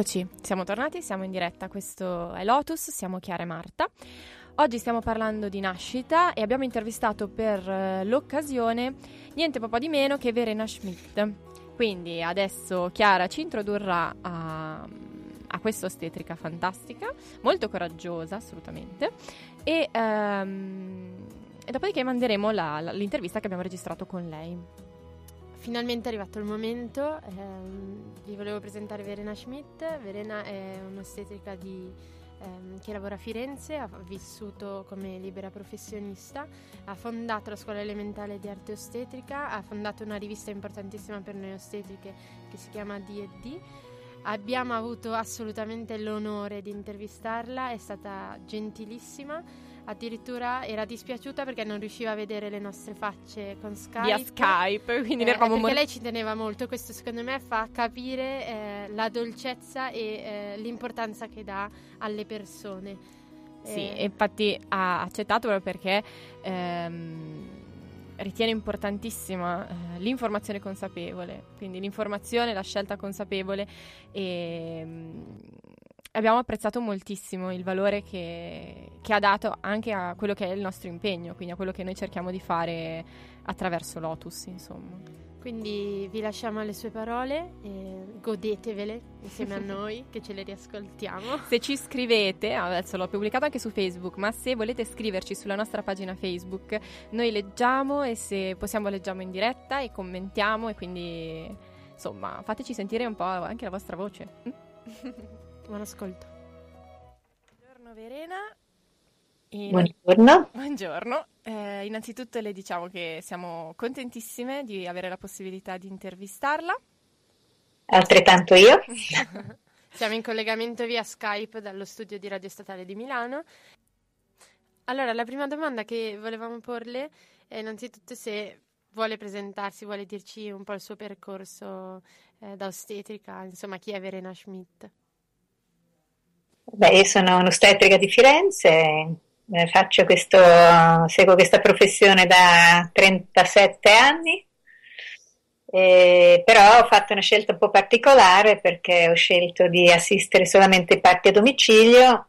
Eccoci, siamo tornati, siamo in diretta, questo è Lotus, siamo Chiara e Marta. Oggi stiamo parlando di nascita e abbiamo intervistato per eh, l'occasione niente po' di meno che Verena Schmidt. Quindi adesso Chiara ci introdurrà a, a questa ostetrica fantastica, molto coraggiosa assolutamente, e, ehm, e dopodiché manderemo la- la- l'intervista che abbiamo registrato con lei. Finalmente è arrivato il momento, ehm, vi volevo presentare Verena Schmidt. Verena è un'ostetrica di, ehm, che lavora a Firenze, ha vissuto come libera professionista, ha fondato la scuola elementare di arte ostetrica, ha fondato una rivista importantissima per noi ostetriche che si chiama D&D. Abbiamo avuto assolutamente l'onore di intervistarla, è stata gentilissima, addirittura era dispiaciuta perché non riusciva a vedere le nostre facce con Skype. Via Skype, quindi ne Eh, eravamo molto... lei ci teneva molto, questo secondo me fa capire eh, la dolcezza e eh, l'importanza che dà alle persone. Sì, Eh, infatti ha accettato proprio perché ehm, ritiene importantissima eh, l'informazione consapevole, quindi l'informazione, la scelta consapevole e mm, abbiamo apprezzato moltissimo il valore che, che ha dato anche a quello che è il nostro impegno, quindi a quello che noi cerchiamo di fare attraverso Lotus, insomma. Quindi vi lasciamo alle sue parole, e godetevele insieme a noi che ce le riascoltiamo. Se ci scrivete, adesso l'ho pubblicato anche su Facebook, ma se volete scriverci sulla nostra pagina Facebook, noi leggiamo e se possiamo leggiamo in diretta e commentiamo e quindi insomma fateci sentire un po' anche la vostra voce. Buon ascolto. Buongiorno Verena. In- Buongiorno. Buongiorno. Eh, innanzitutto le diciamo che siamo contentissime di avere la possibilità di intervistarla. Altrettanto io. Siamo in collegamento via Skype dallo studio di Radio Statale di Milano. Allora, la prima domanda che volevamo porle è innanzitutto se vuole presentarsi, vuole dirci un po' il suo percorso eh, da ostetrica, insomma, chi è Verena Schmidt? Beh, io sono un'ostetrica di Firenze, eh, questo, seguo questa professione da 37 anni, eh, però ho fatto una scelta un po' particolare perché ho scelto di assistere solamente i parti a domicilio,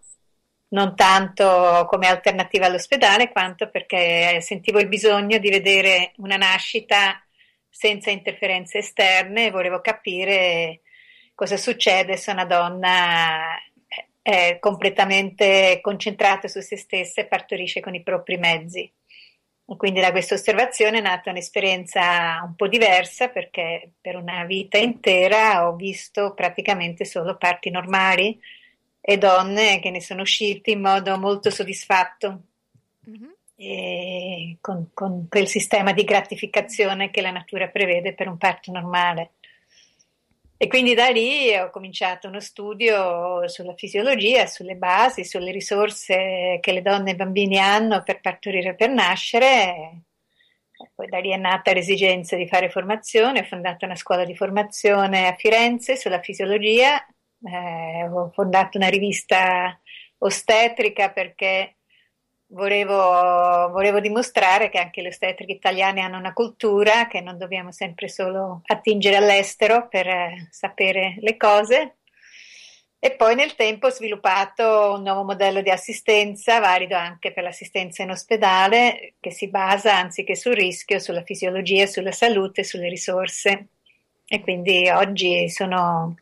non tanto come alternativa all'ospedale, quanto perché sentivo il bisogno di vedere una nascita senza interferenze esterne e volevo capire cosa succede se una donna è completamente concentrata su se stessa e partorisce con i propri mezzi. E quindi da questa osservazione è nata un'esperienza un po' diversa perché per una vita intera ho visto praticamente solo parti normali e donne che ne sono uscite in modo molto soddisfatto e con, con quel sistema di gratificazione che la natura prevede per un parto normale. E quindi da lì ho cominciato uno studio sulla fisiologia, sulle basi, sulle risorse che le donne e i bambini hanno per partorire e per nascere. Poi da lì è nata l'esigenza di fare formazione, ho fondato una scuola di formazione a Firenze sulla fisiologia, eh, ho fondato una rivista ostetrica perché volevo, volevo dimostrare che anche le ostetriche italiane hanno una cultura, che non dobbiamo sempre solo attingere all'estero per eh, sapere le cose. E poi nel tempo ho sviluppato un nuovo modello di assistenza, valido anche per l'assistenza in ospedale, che si basa anziché sul rischio, sulla fisiologia, sulla salute, sulle risorse. E quindi oggi sono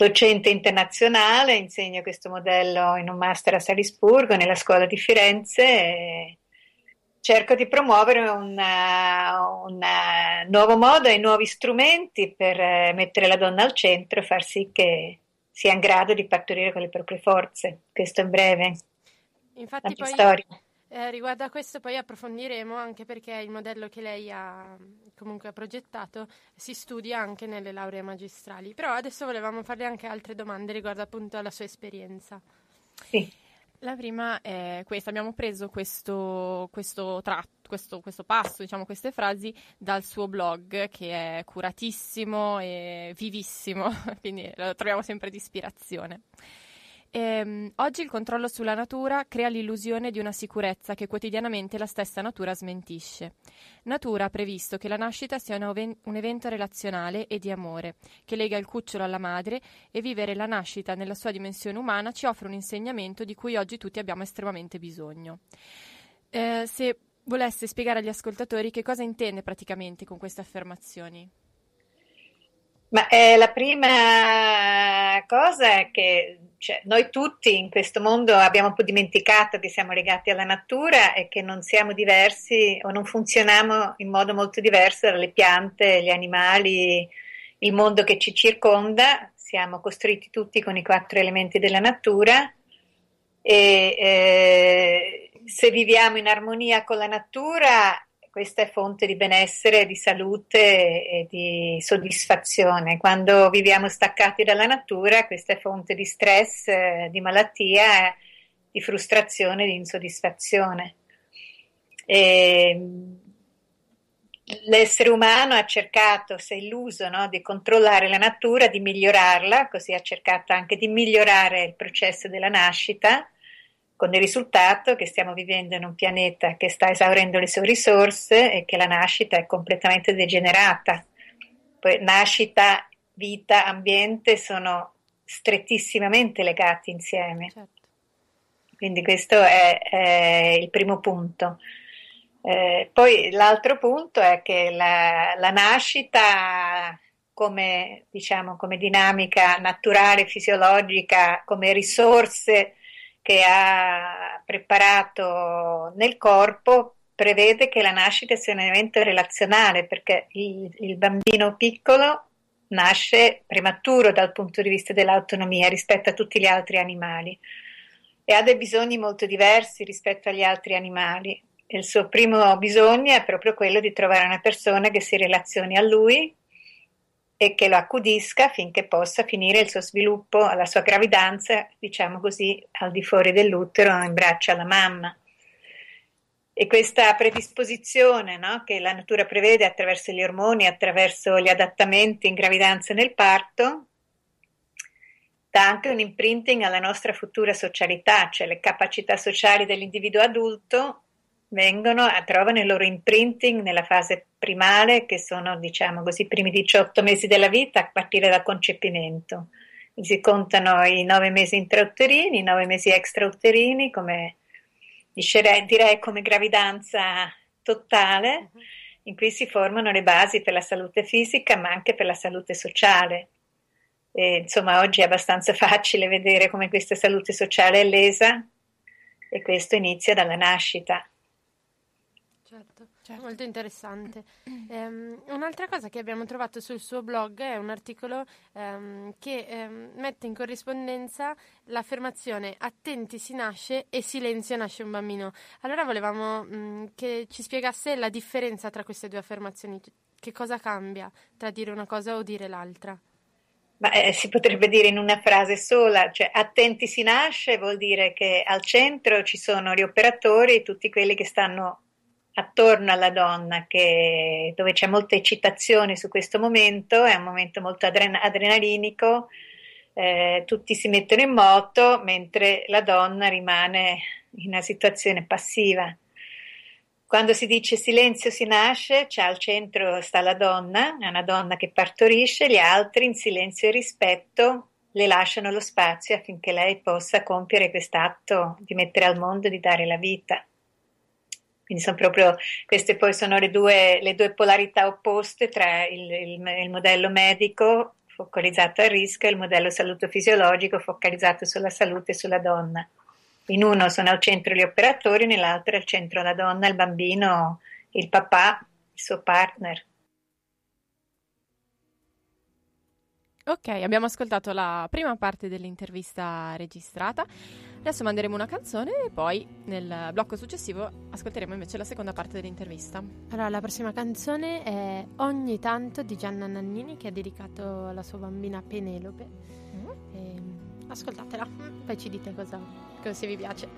docente internazionale, insegno questo modello in un master a Salisburgo, nella scuola di Firenze e cerco di promuovere un, un nuovo modo e nuovi strumenti per eh, mettere la donna al centro e far sì che sia in grado di partorire con le proprie forze. Questo è breve. Infatti poi storia. Eh, riguardo a questo poi approfondiremo anche perché il modello che lei ha comunque ha progettato si studia anche nelle lauree magistrali. Però adesso volevamo farle anche altre domande riguardo appunto alla sua esperienza. Sì. La prima è questa, abbiamo preso questo, questo tratto, questo, questo passo, diciamo queste frasi dal suo blog che è curatissimo e vivissimo, quindi lo troviamo sempre di ispirazione. Ehm, oggi il controllo sulla natura crea l'illusione di una sicurezza che quotidianamente la stessa natura smentisce. Natura ha previsto che la nascita sia un, evento relazionale e di amore, che lega il cucciolo alla madre e vivere la nascita nella sua dimensione umana ci offre un insegnamento di cui oggi tutti abbiamo estremamente bisogno. Eh, se volesse spiegare agli ascoltatori che cosa intende praticamente con queste affermazioni. Ma eh, la prima cosa è che cioè, noi tutti in questo mondo abbiamo un po' dimenticato che siamo legati alla natura e che non siamo diversi o non funzioniamo in modo molto diverso dalle piante, gli animali, il mondo che ci circonda. Siamo costruiti tutti con i quattro elementi della natura e eh, se viviamo in armonia con la natura questa è fonte di benessere, di salute e di soddisfazione. Quando viviamo staccati dalla natura, questa è fonte di stress, eh, di malattia, di frustrazione, di insoddisfazione. E l'essere umano ha cercato, si è illuso no, di controllare la natura, di migliorarla, così ha cercato anche di migliorare il processo della nascita con il risultato che stiamo vivendo in un pianeta che sta esaurendo le sue risorse e che la nascita è completamente degenerata. Poi nascita, vita, ambiente sono strettissimamente legati insieme. Certo. Quindi questo è, è il primo punto. Eh, poi l'altro punto è che la, la nascita come, diciamo, come dinamica naturale, fisiologica, come risorse che ha preparato nel corpo, prevede che la nascita sia un evento relazionale, perché il, il bambino piccolo nasce prematuro dal punto di vista dell'autonomia rispetto a tutti gli altri animali e ha dei bisogni molto diversi rispetto agli altri animali. Il suo primo bisogno è proprio quello di trovare una persona che si relazioni a lui e che lo accudisca finché possa finire il suo sviluppo, la sua gravidanza, diciamo così, al di fuori dell'utero in braccio alla mamma. E questa predisposizione no, che la natura prevede attraverso gli ormoni, attraverso gli adattamenti in gravidanza e nel parto, dà anche un imprinting alla nostra futura socialità, cioè le capacità sociali dell'individuo adulto vengono, trovano il loro imprinting nella fase primale, che sono, diciamo così, i primi 18 mesi della vita a partire dal concepimento. Si contano i 9 mesi intrauterini, i 9 mesi extrauterini, come direi come gravidanza totale, in cui si formano le basi per la salute fisica, ma anche per la salute sociale. E, insomma, oggi è abbastanza facile vedere come questa salute sociale è lesa e questo inizia dalla nascita. Certo, molto interessante. Ehm, un'altra cosa che abbiamo trovato sul suo blog è un articolo ehm, che ehm, mette in corrispondenza l'affermazione attenti si nasce e silenzio nasce un bambino. Allora volevamo mh, che ci spiegasse la differenza tra queste due affermazioni, che cosa cambia tra dire una cosa o dire l'altra. Ma eh, si potrebbe dire in una frase sola, cioè attenti si nasce vuol dire che al centro ci sono gli operatori, tutti quelli che stanno attorno alla donna, che, dove c'è molta eccitazione su questo momento, è un momento molto adren- adrenalinico, eh, tutti si mettono in moto mentre la donna rimane in una situazione passiva. Quando si dice silenzio si nasce, c'è al centro sta la donna, è una donna che partorisce, gli altri in silenzio e rispetto le lasciano lo spazio affinché lei possa compiere quest'atto di mettere al mondo, di dare la vita. Quindi sono proprio queste poi sono le due, le due polarità opposte tra il, il, il, modello medico focalizzato al rischio e il modello saluto-fisiologico focalizzato sulla salute e sulla donna. In uno sono al centro gli operatori, nell'altro al centro la donna, il bambino, il papà, il suo partner. Ok, abbiamo ascoltato la prima parte dell'intervista registrata. Adesso manderemo una canzone e poi nel blocco successivo ascolteremo invece la seconda parte dell'intervista. Allora, la prossima canzone è Ogni tanto di Gianna Nannini che ha dedicato alla sua bambina Penelope. Mm. E, ascoltatela, poi ci dite cosa, cosa se vi piace.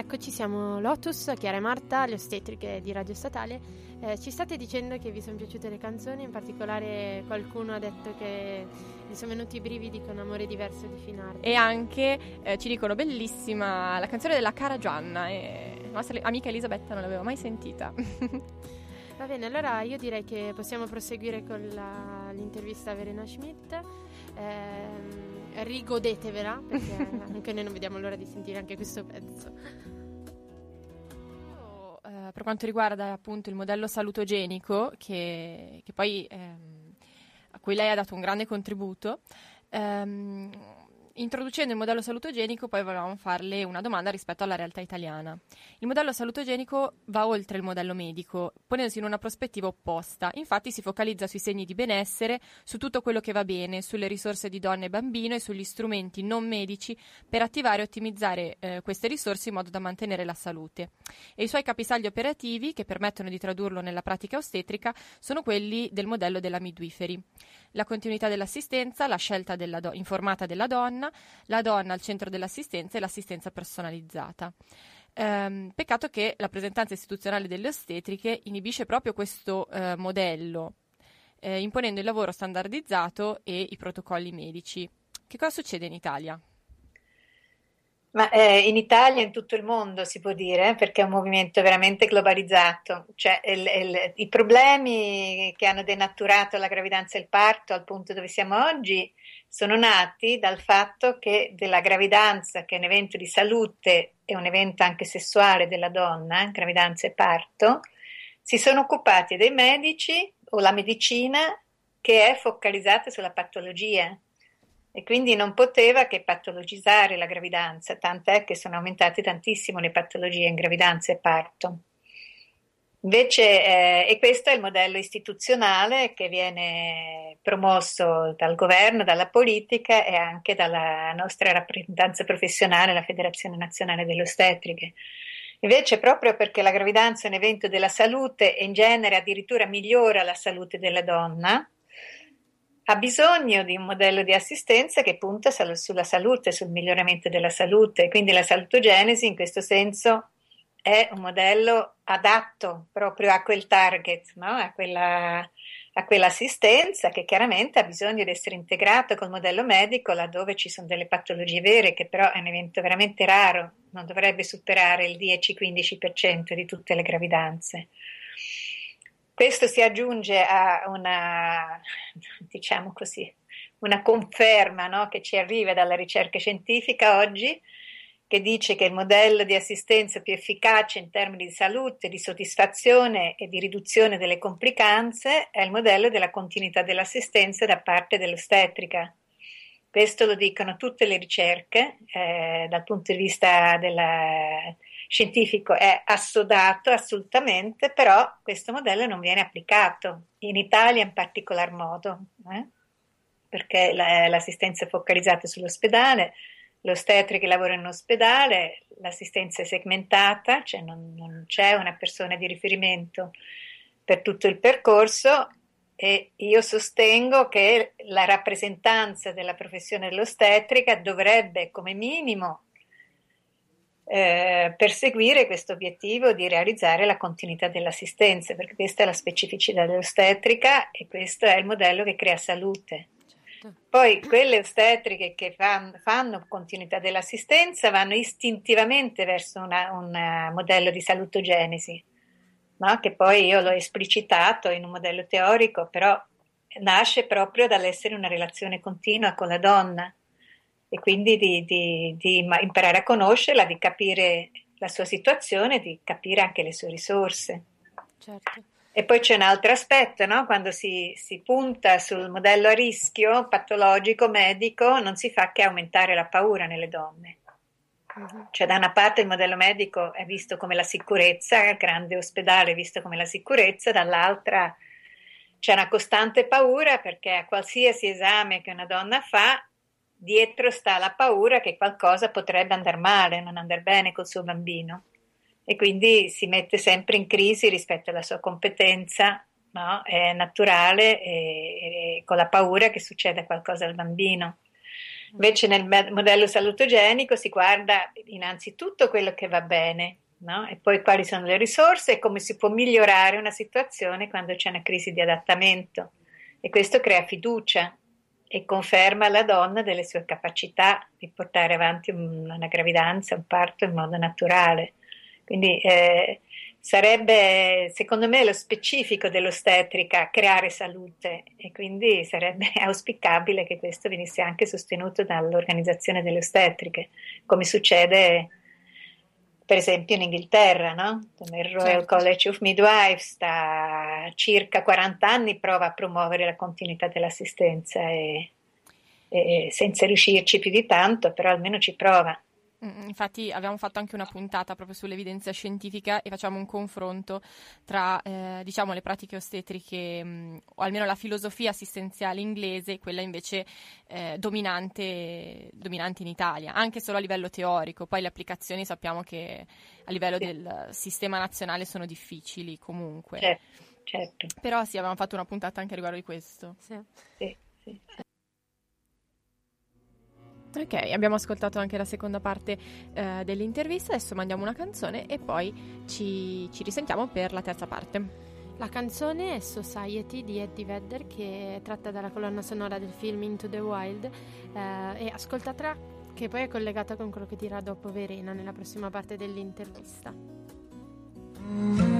Rieccoci, siamo Lotus, Chiara e Marta, le ostetriche di Radio Statale. Eh, ci state dicendo che vi sono piaciute le canzoni, in particolare qualcuno ha detto che gli sono venuti i brividi con Amore diverso di Finardi. E anche eh, ci dicono bellissima la canzone della cara Gianna e la nostra amica Elisabetta non l'aveva mai sentita. Va bene, allora io direi che possiamo proseguire con la- l'intervista a Verena Schmidt. Ehm, rigodetevela, perché anche noi non vediamo l'ora di sentire anche questo pezzo. Eh, per quanto riguarda appunto il modello salutogenico, che, che poi ehm, a cui lei ha dato un grande contributo, ehm, introducendo il modello salutogenico poi volevamo farle una domanda rispetto alla realtà italiana. Il modello salutogenico va oltre il modello medico, ponendosi in una prospettiva opposta. Infatti si focalizza sui segni di benessere, su tutto quello che va bene, sulle risorse di donna e bambino e sugli strumenti non medici per attivare e ottimizzare eh, queste risorse in modo da mantenere la salute. E i suoi capisaldi operativi, che permettono di tradurlo nella pratica ostetrica, sono quelli del modello della midwifery. La continuità dell'assistenza, la scelta della do- informata della donna, la donna al centro dell'assistenza e l'assistenza personalizzata. Ehm, peccato che la presentanza istituzionale delle ostetriche inibisce proprio questo eh, modello, eh, imponendo il lavoro standardizzato e i protocolli medici. Che cosa succede in Italia? Ma eh, in Italia e in tutto il mondo si può dire, perché è un movimento veramente globalizzato. Cioè, il- il- i problemi che hanno denaturato la gravidanza e il parto al punto dove siamo oggi sono nati dal fatto che della gravidanza, che è un evento di salute e un evento anche sessuale della donna, gravidanza e parto, si sono occupati dei medici o la medicina che è focalizzata sulla patologia e quindi non poteva che patologizzare la gravidanza, tant'è che sono aumentate tantissimo le patologie in gravidanza e parto. Invece, eh, e questo è il modello istituzionale che viene promosso dal governo, dalla politica e anche dalla nostra rappresentanza professionale, la Federazione Nazionale delle Ostetriche. Invece, proprio perché la gravidanza è un evento della salute e in genere addirittura migliora la salute della donna, ha bisogno di un modello di assistenza che punta sulla salute, sul miglioramento della salute. Quindi la salutogenesi in questo senso è un modello adatto proprio a quel target, no? a, quella, a quell'assistenza che chiaramente ha bisogno di essere integrato col modello medico laddove ci sono delle patologie vere, che però è un evento veramente raro, non dovrebbe superare il 10-15% di tutte le gravidanze. Questo si aggiunge a una, diciamo così, una conferma no, che ci arriva dalla ricerca scientifica oggi, che dice che il modello di assistenza più efficace in termini di salute, di soddisfazione e di riduzione delle complicanze è il modello della continuità dell'assistenza da parte dell'ostetrica. Questo lo dicono tutte le ricerche, eh, dal punto di vista della, scientifico è assodato assolutamente, però questo modello non viene applicato in Italia in particolar modo, eh? perché la- l'assistenza è focalizzata sull'ospedale, l'ostetrica lavora in ospedale, l'assistenza è segmentata, cioè non, non c'è una persona di riferimento per tutto il percorso e io sostengo che la rappresentanza della professione dell'ostetrica dovrebbe come minimo eh, perseguire questo obiettivo di realizzare la continuità dell'assistenza, perché questa è la specificità dell'ostetrica e questo è il modello che crea salute. Poi quelle ostetriche che fan- fanno continuità dell'assistenza vanno istintivamente verso un eh, modello di salutogenesi, no? che poi io l'ho esplicitato in un modello teorico, però nasce proprio dall'essere una relazione continua con la donna e quindi di, di- di imparare a conoscerla, di capire la sua situazione, di capire anche le sue risorse. Certo. E poi c'è un altro aspetto, no? Quando si, si punta sul modello a rischio patologico, medico, non si fa che aumentare la paura nelle donne. Cioè, da una parte il modello medico è visto come la sicurezza, il grande ospedale è visto come la sicurezza, dall'altra c'è una costante paura perché a qualsiasi esame che una donna fa, dietro sta la paura che qualcosa potrebbe andare male, non andare bene col suo bambino e quindi si mette sempre in crisi rispetto alla sua competenza no? È naturale e, e con la paura che succeda qualcosa al bambino. Invece nel modello salutogenico si guarda innanzitutto quello che va bene, no? E poi quali sono le risorse e come si può migliorare una situazione quando c'è una crisi di adattamento. E questo crea fiducia e conferma alla donna delle sue capacità di portare avanti un- una gravidanza, un parto in modo naturale. Quindi eh, sarebbe, secondo me, lo specifico dell'ostetrica creare salute e quindi sarebbe auspicabile che questo venisse anche sostenuto dall'organizzazione delle ostetriche, come succede per esempio in Inghilterra, no? Il Royal Certo. College of Midwives da circa 40 anni prova a promuovere la continuità dell'assistenza e, e senza riuscirci più di tanto, però almeno ci prova. Mm, Infatti abbiamo fatto anche una puntata proprio sull'evidenza scientifica e facciamo un confronto tra eh, diciamo le pratiche ostetriche mh, o almeno la filosofia assistenziale inglese e quella invece eh, dominante, dominante in Italia, anche solo a livello teorico. Poi le applicazioni sappiamo che a livello Sì. del sistema nazionale sono difficili comunque. Certo, certo. Però sì, avevamo fatto una puntata anche riguardo di questo. Sì. Sì, sì. Ok, abbiamo ascoltato anche la seconda parte eh, dell'intervista, adesso mandiamo una canzone e poi ci, ci risentiamo per la terza parte. La canzone è Society di Eddie Vedder che è tratta dalla colonna sonora del film Into the Wild eh, e ascoltatela che poi è collegata con quello che dirà dopo Verena nella prossima parte dell'intervista. Oh,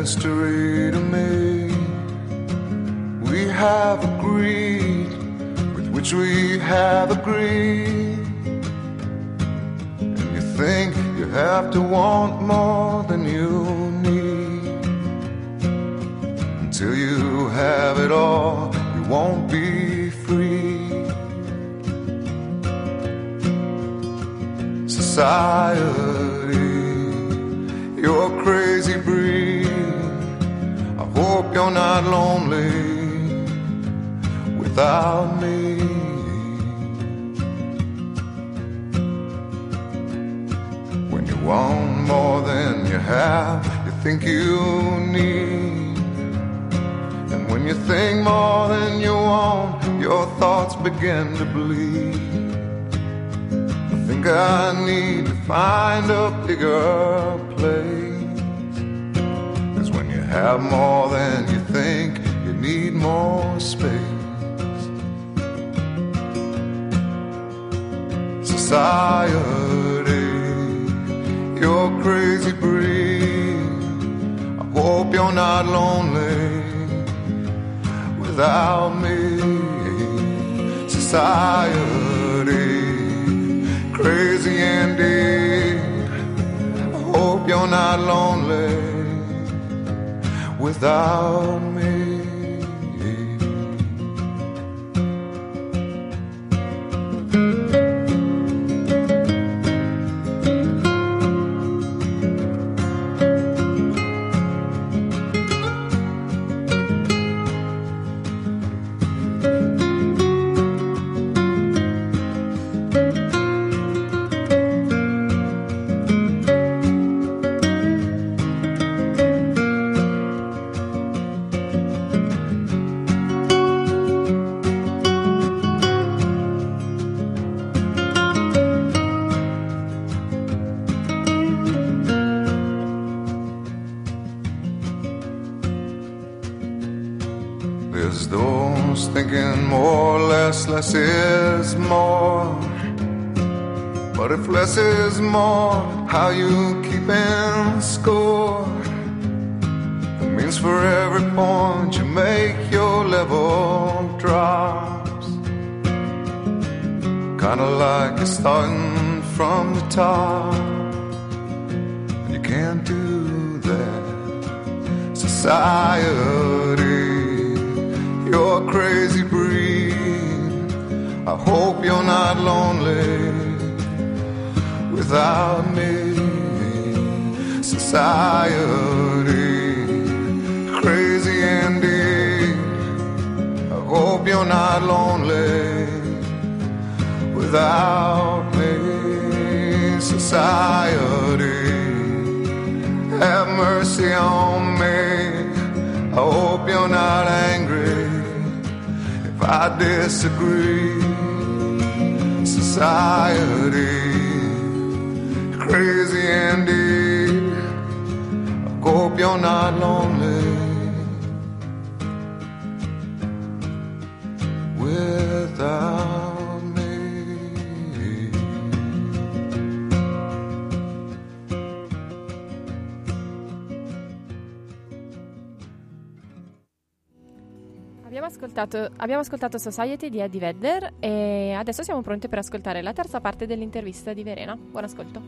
mystery to me. We have agreed with which we have agreed. And you think you have to want more than you need. Until you have it all, you won't be free. Society, you're a crazy breed. I hope you're not lonely without me. When you want more than you have, you think you need. And when you think more than you want, your thoughts begin to bleed. I think I need to find a bigger place. Cause when you have more than you think, you need more space. Society, you're crazy breed. I hope you're not lonely without me. Society, crazy indeed. I hope you're not lonely without me. How you keeping score? It means for every point you make, your level drops. Kinda like you're starting from the top. Disagree. Society, crazy indeed. I hope you're not lonely. Ascoltato, abbiamo ascoltato Society di Eddie Vedder e adesso siamo pronti per ascoltare la terza parte dell'intervista di Verena. Buon ascolto.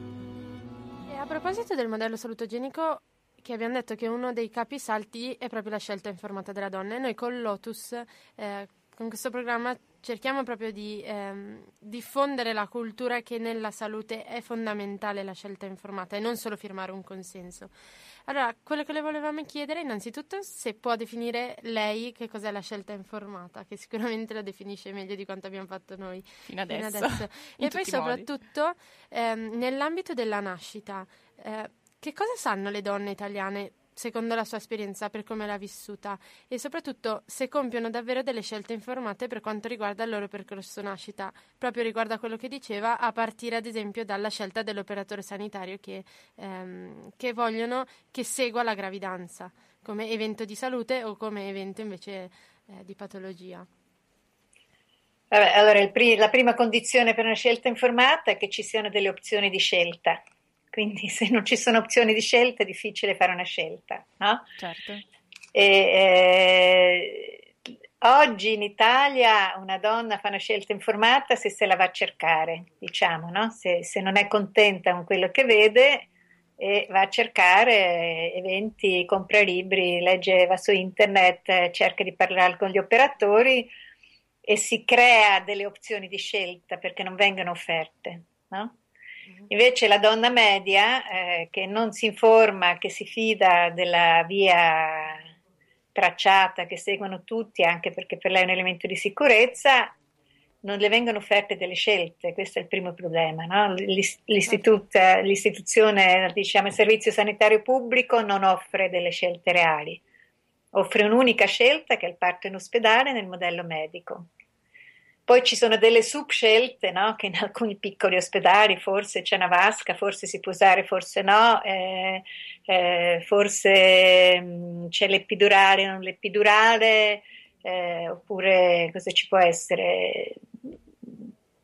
E a proposito del modello salutogenico, che abbiamo detto che uno dei capisalti è proprio la scelta informata della donna, e noi con Lotus, eh, con questo programma, cerchiamo proprio di ehm, diffondere la cultura che nella salute è fondamentale la scelta informata e non solo firmare un consenso. Allora, quello che le volevamo chiedere innanzitutto se può definire lei che cos'è la scelta informata, che sicuramente la definisce meglio di quanto abbiamo fatto noi Fino adesso. fino adesso. E poi soprattutto ehm, nell'ambito della nascita, eh, che cosa sanno le donne italiane secondo la sua esperienza per come l'ha vissuta e soprattutto se compiono davvero delle scelte informate per quanto riguarda il loro percorso nascita, proprio riguardo a quello che diceva, a partire ad esempio dalla scelta dell'operatore sanitario che, ehm, che vogliono che segua la gravidanza come evento di salute o come evento invece eh, di patologia. Allora, pri- la prima condizione per una scelta informata è che ci siano delle opzioni di scelta. Quindi, se non ci sono opzioni di scelta, è difficile fare una scelta, no? Certo. E, eh, oggi in Italia una donna fa una scelta informata se se la va a cercare, diciamo, no? Se, se non è contenta con quello che vede e va a cercare eventi, compra libri, legge, va su internet, cerca di parlare con gli operatori e si crea delle opzioni di scelta perché non vengono offerte, no? Invece la donna media eh, che non si informa, che si fida della via tracciata che seguono tutti, anche perché per lei è un elemento di sicurezza, non le vengono offerte delle scelte, questo è il primo problema. No? L'istituzione, diciamo, il servizio sanitario pubblico non offre delle scelte reali, offre un'unica scelta che è il parto in ospedale nel modello medico. Poi ci sono delle subscelte, no? che in alcuni piccoli ospedali forse c'è una vasca, forse si può usare, forse no, eh, eh, forse mh, c'è l'epidurale, non l'epidurale, eh, oppure cosa ci può essere?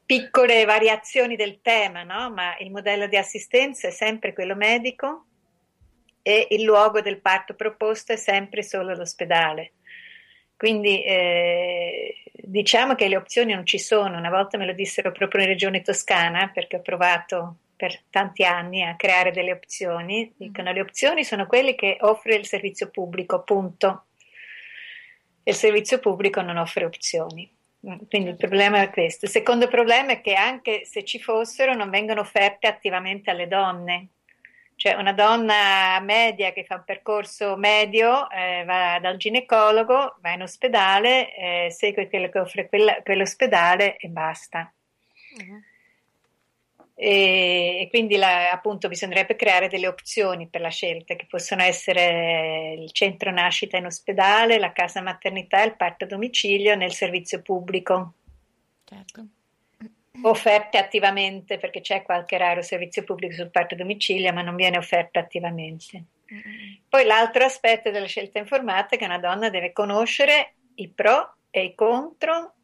Piccole variazioni del tema, no? ma il modello di assistenza è sempre quello medico e il luogo del parto proposto è sempre solo l'ospedale. Quindi eh, diciamo che le opzioni non ci sono. Una volta me lo dissero proprio in Regione Toscana, perché ho provato per tanti anni a creare delle opzioni. Dicono le opzioni sono quelle che offre il servizio pubblico, punto. E il servizio pubblico non offre opzioni. Quindi il problema è questo. Il secondo problema è che anche se ci fossero non vengono offerte attivamente alle donne. Cioè una donna media che fa un percorso medio eh, va dal ginecologo, va in ospedale, eh, segue quello che offre quella- quell'ospedale e basta. E, e quindi la- appunto bisognerebbe creare delle opzioni per la scelta che possono essere il centro nascita in ospedale, la casa maternità, il parto a domicilio nel servizio pubblico Certo. Offerte attivamente perché c'è qualche raro servizio pubblico sul parto domicilio, ma non viene offerto attivamente. Poi l'altro aspetto della scelta informata è che una donna deve conoscere i pro e i contro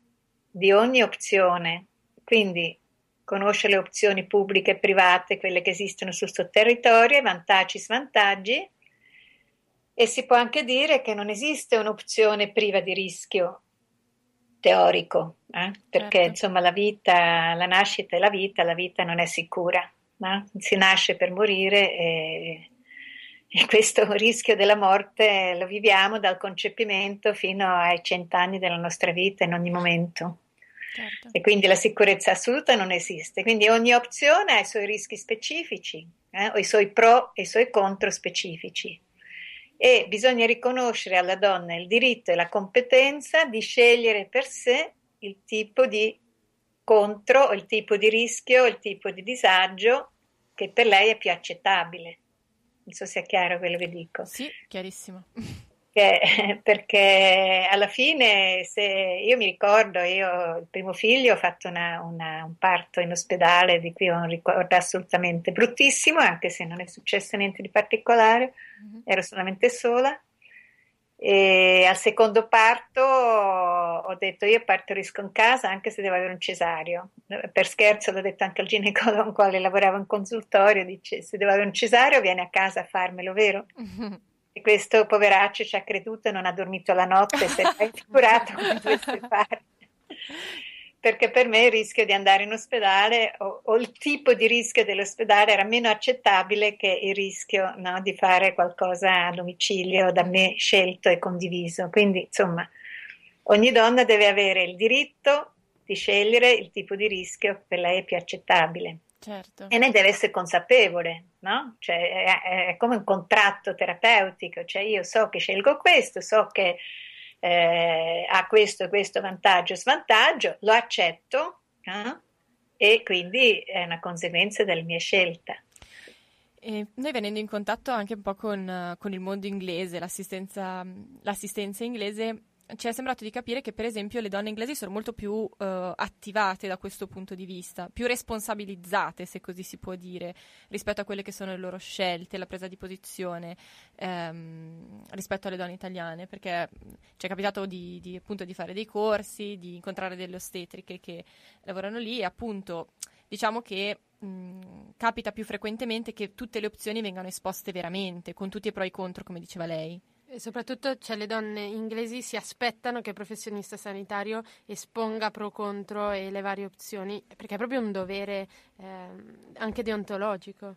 di ogni opzione, quindi conosce le opzioni pubbliche e private, quelle che esistono sul suo territorio, i vantaggi e svantaggi, e si può anche dire che non esiste un'opzione priva di rischio teorico, eh? perché Certo. insomma la vita, la nascita è la vita, la vita non è sicura, no? si nasce per morire e, e questo rischio della morte lo viviamo dal concepimento fino ai cent'anni della nostra vita in ogni momento. Certo. E quindi la sicurezza assoluta non esiste. Quindi ogni opzione ha i suoi rischi specifici, eh, o i suoi pro e i suoi contro specifici. E bisogna riconoscere alla donna il diritto e la competenza di scegliere per sé il tipo di contro, il tipo di rischio, il tipo di disagio che per lei è più accettabile. Non so se è chiaro quello che dico. Sì, chiarissimo. Che- perché alla fine, se io mi ricordo, io il primo figlio ho fatto una- una- un parto in ospedale di cui ho un ricordo assolutamente bruttissimo, anche se non è successo niente di particolare, ero solamente sola. E al secondo parto ho detto io partorisco in casa anche se devo avere un cesareo. Per scherzo l'ho detto anche al ginecologo con quale lavoravo in consultorio, dice se devo avere un cesareo vieni a casa a farmelo, vero? E questo poveraccio ci ha creduto e non ha dormito la notte, si è figurato come dovesse fare. Perché per me il rischio di andare in ospedale o, o il tipo di rischio dell'ospedale era meno accettabile che il rischio no, di fare qualcosa a domicilio da me scelto e condiviso. Quindi, insomma, ogni donna deve avere il diritto di scegliere il tipo di rischio che per lei è più accettabile Certo. e ne deve essere consapevole, no? Cioè, è, è come un contratto terapeutico, cioè io so che scelgo questo, so che eh, ha questo e questo vantaggio e svantaggio, lo accetto eh? e quindi è una conseguenza della mia scelta. E noi venendo in contatto anche un po' con, con il mondo inglese, l'assistenza, l'assistenza inglese, ci è sembrato di capire che per esempio le donne inglesi sono molto più eh, attivate da questo punto di vista, più responsabilizzate, se così si può dire, rispetto a quelle che sono le loro scelte, la presa di posizione ehm, rispetto alle donne italiane, perché ci è capitato di, di, appunto di fare dei corsi, di incontrare delle ostetriche che lavorano lì e appunto diciamo che mh, capita più frequentemente che tutte le opzioni vengano esposte veramente, con tutti i pro e i contro, come diceva lei. E soprattutto cioè, le donne inglesi si aspettano che il professionista sanitario esponga pro contro e le varie opzioni, perché è proprio un dovere ehm, anche deontologico.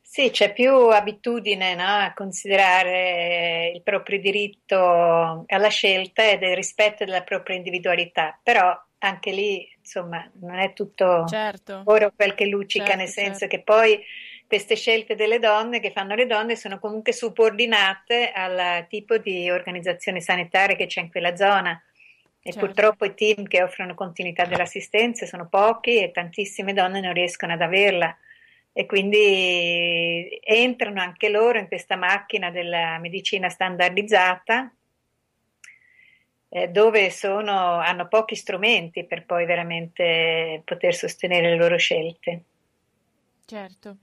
Sì, c'è più abitudine, no, a considerare il proprio diritto alla scelta e del rispetto della propria individualità, però anche lì, insomma, non è tutto Certo. oro quel che luccica, Certo, nel senso certo. che poi queste scelte delle donne che fanno le donne sono comunque subordinate al tipo di organizzazione sanitaria che c'è in quella zona. E Certo. purtroppo i team che offrono continuità dell'assistenza sono pochi e tantissime donne non riescono ad averla e quindi entrano anche loro in questa macchina della medicina standardizzata eh, dove sono, hanno pochi strumenti per poi veramente poter sostenere le loro scelte. Certo.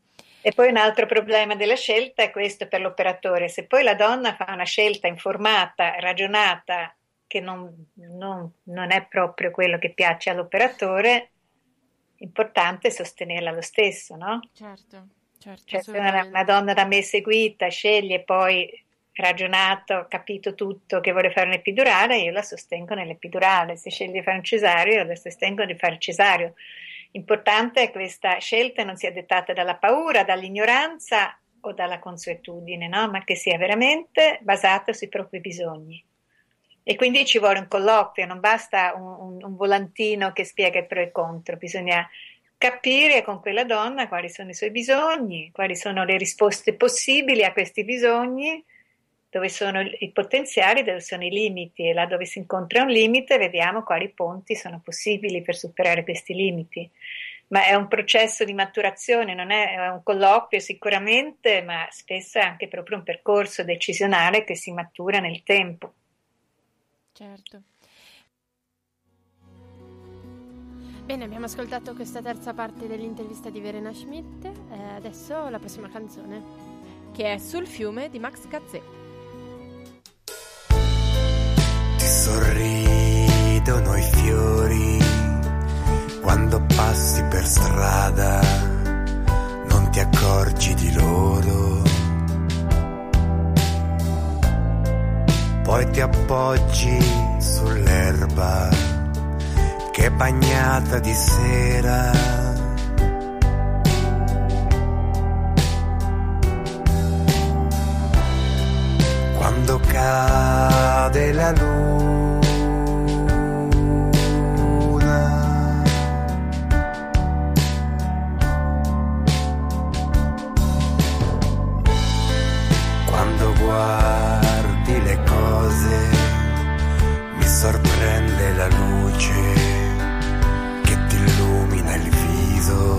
E poi un altro problema della scelta è questo per l'operatore. Se poi la donna fa una scelta informata, ragionata, che non, non- non è proprio quello che piace all'operatore, importante è sostenerla lo stesso, no? Certo, certo, Cioè, se una, una donna da me seguita sceglie poi ragionato, capito tutto che vuole fare un'epidurale, io la sostengo nell'epidurale. Se sceglie di fare un cesareo, io la sostengo di fare il cesareo. Importante è questa scelta non sia dettata dalla paura, dall'ignoranza o dalla consuetudine, no? ma che sia veramente basata sui propri bisogni. E quindi ci vuole un colloquio, non basta un, un- volantino che spiega i pro e i contro, bisogna capire con quella donna quali sono i suoi bisogni, quali sono le risposte possibili a questi bisogni, dove sono i potenziali, dove sono i limiti e là dove si incontra un limite vediamo quali ponti sono possibili per superare questi limiti. Ma è un processo di maturazione, non è, è un colloquio sicuramente, ma spesso è anche proprio un percorso decisionale che si matura nel tempo. certo. Bene, abbiamo ascoltato questa terza parte dell'intervista di Verena Schmidt. eh, adesso la prossima canzone. Che è Sul fiume di Max Gazzè. Ti sorridono i fiori quando passi per strada, non ti accorgi di loro. Poi ti appoggi sull'erba che è bagnata di sera. quando cade la luna. Quando guardi le cose mi sorprende la luce che ti illumina il viso.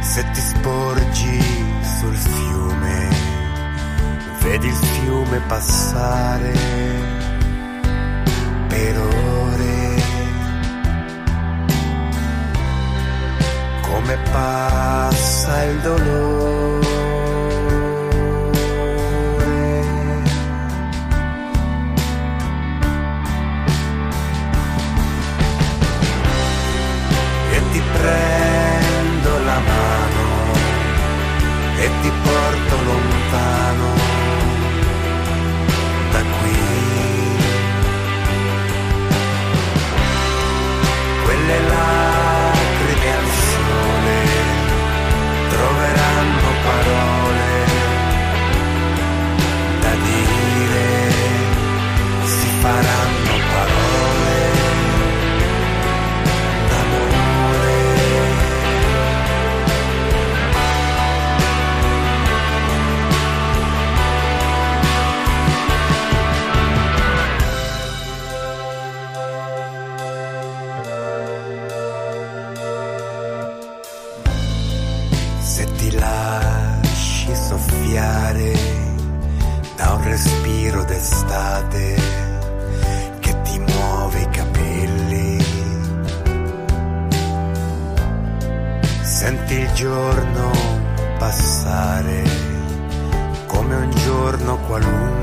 Se ti sporgi sul fiume come passare per ore, come passa il dolore. E ti prendo la mano e ti porto lontano respiro d'estate che ti muove i capelli. Senti il giorno passare come un giorno qualunque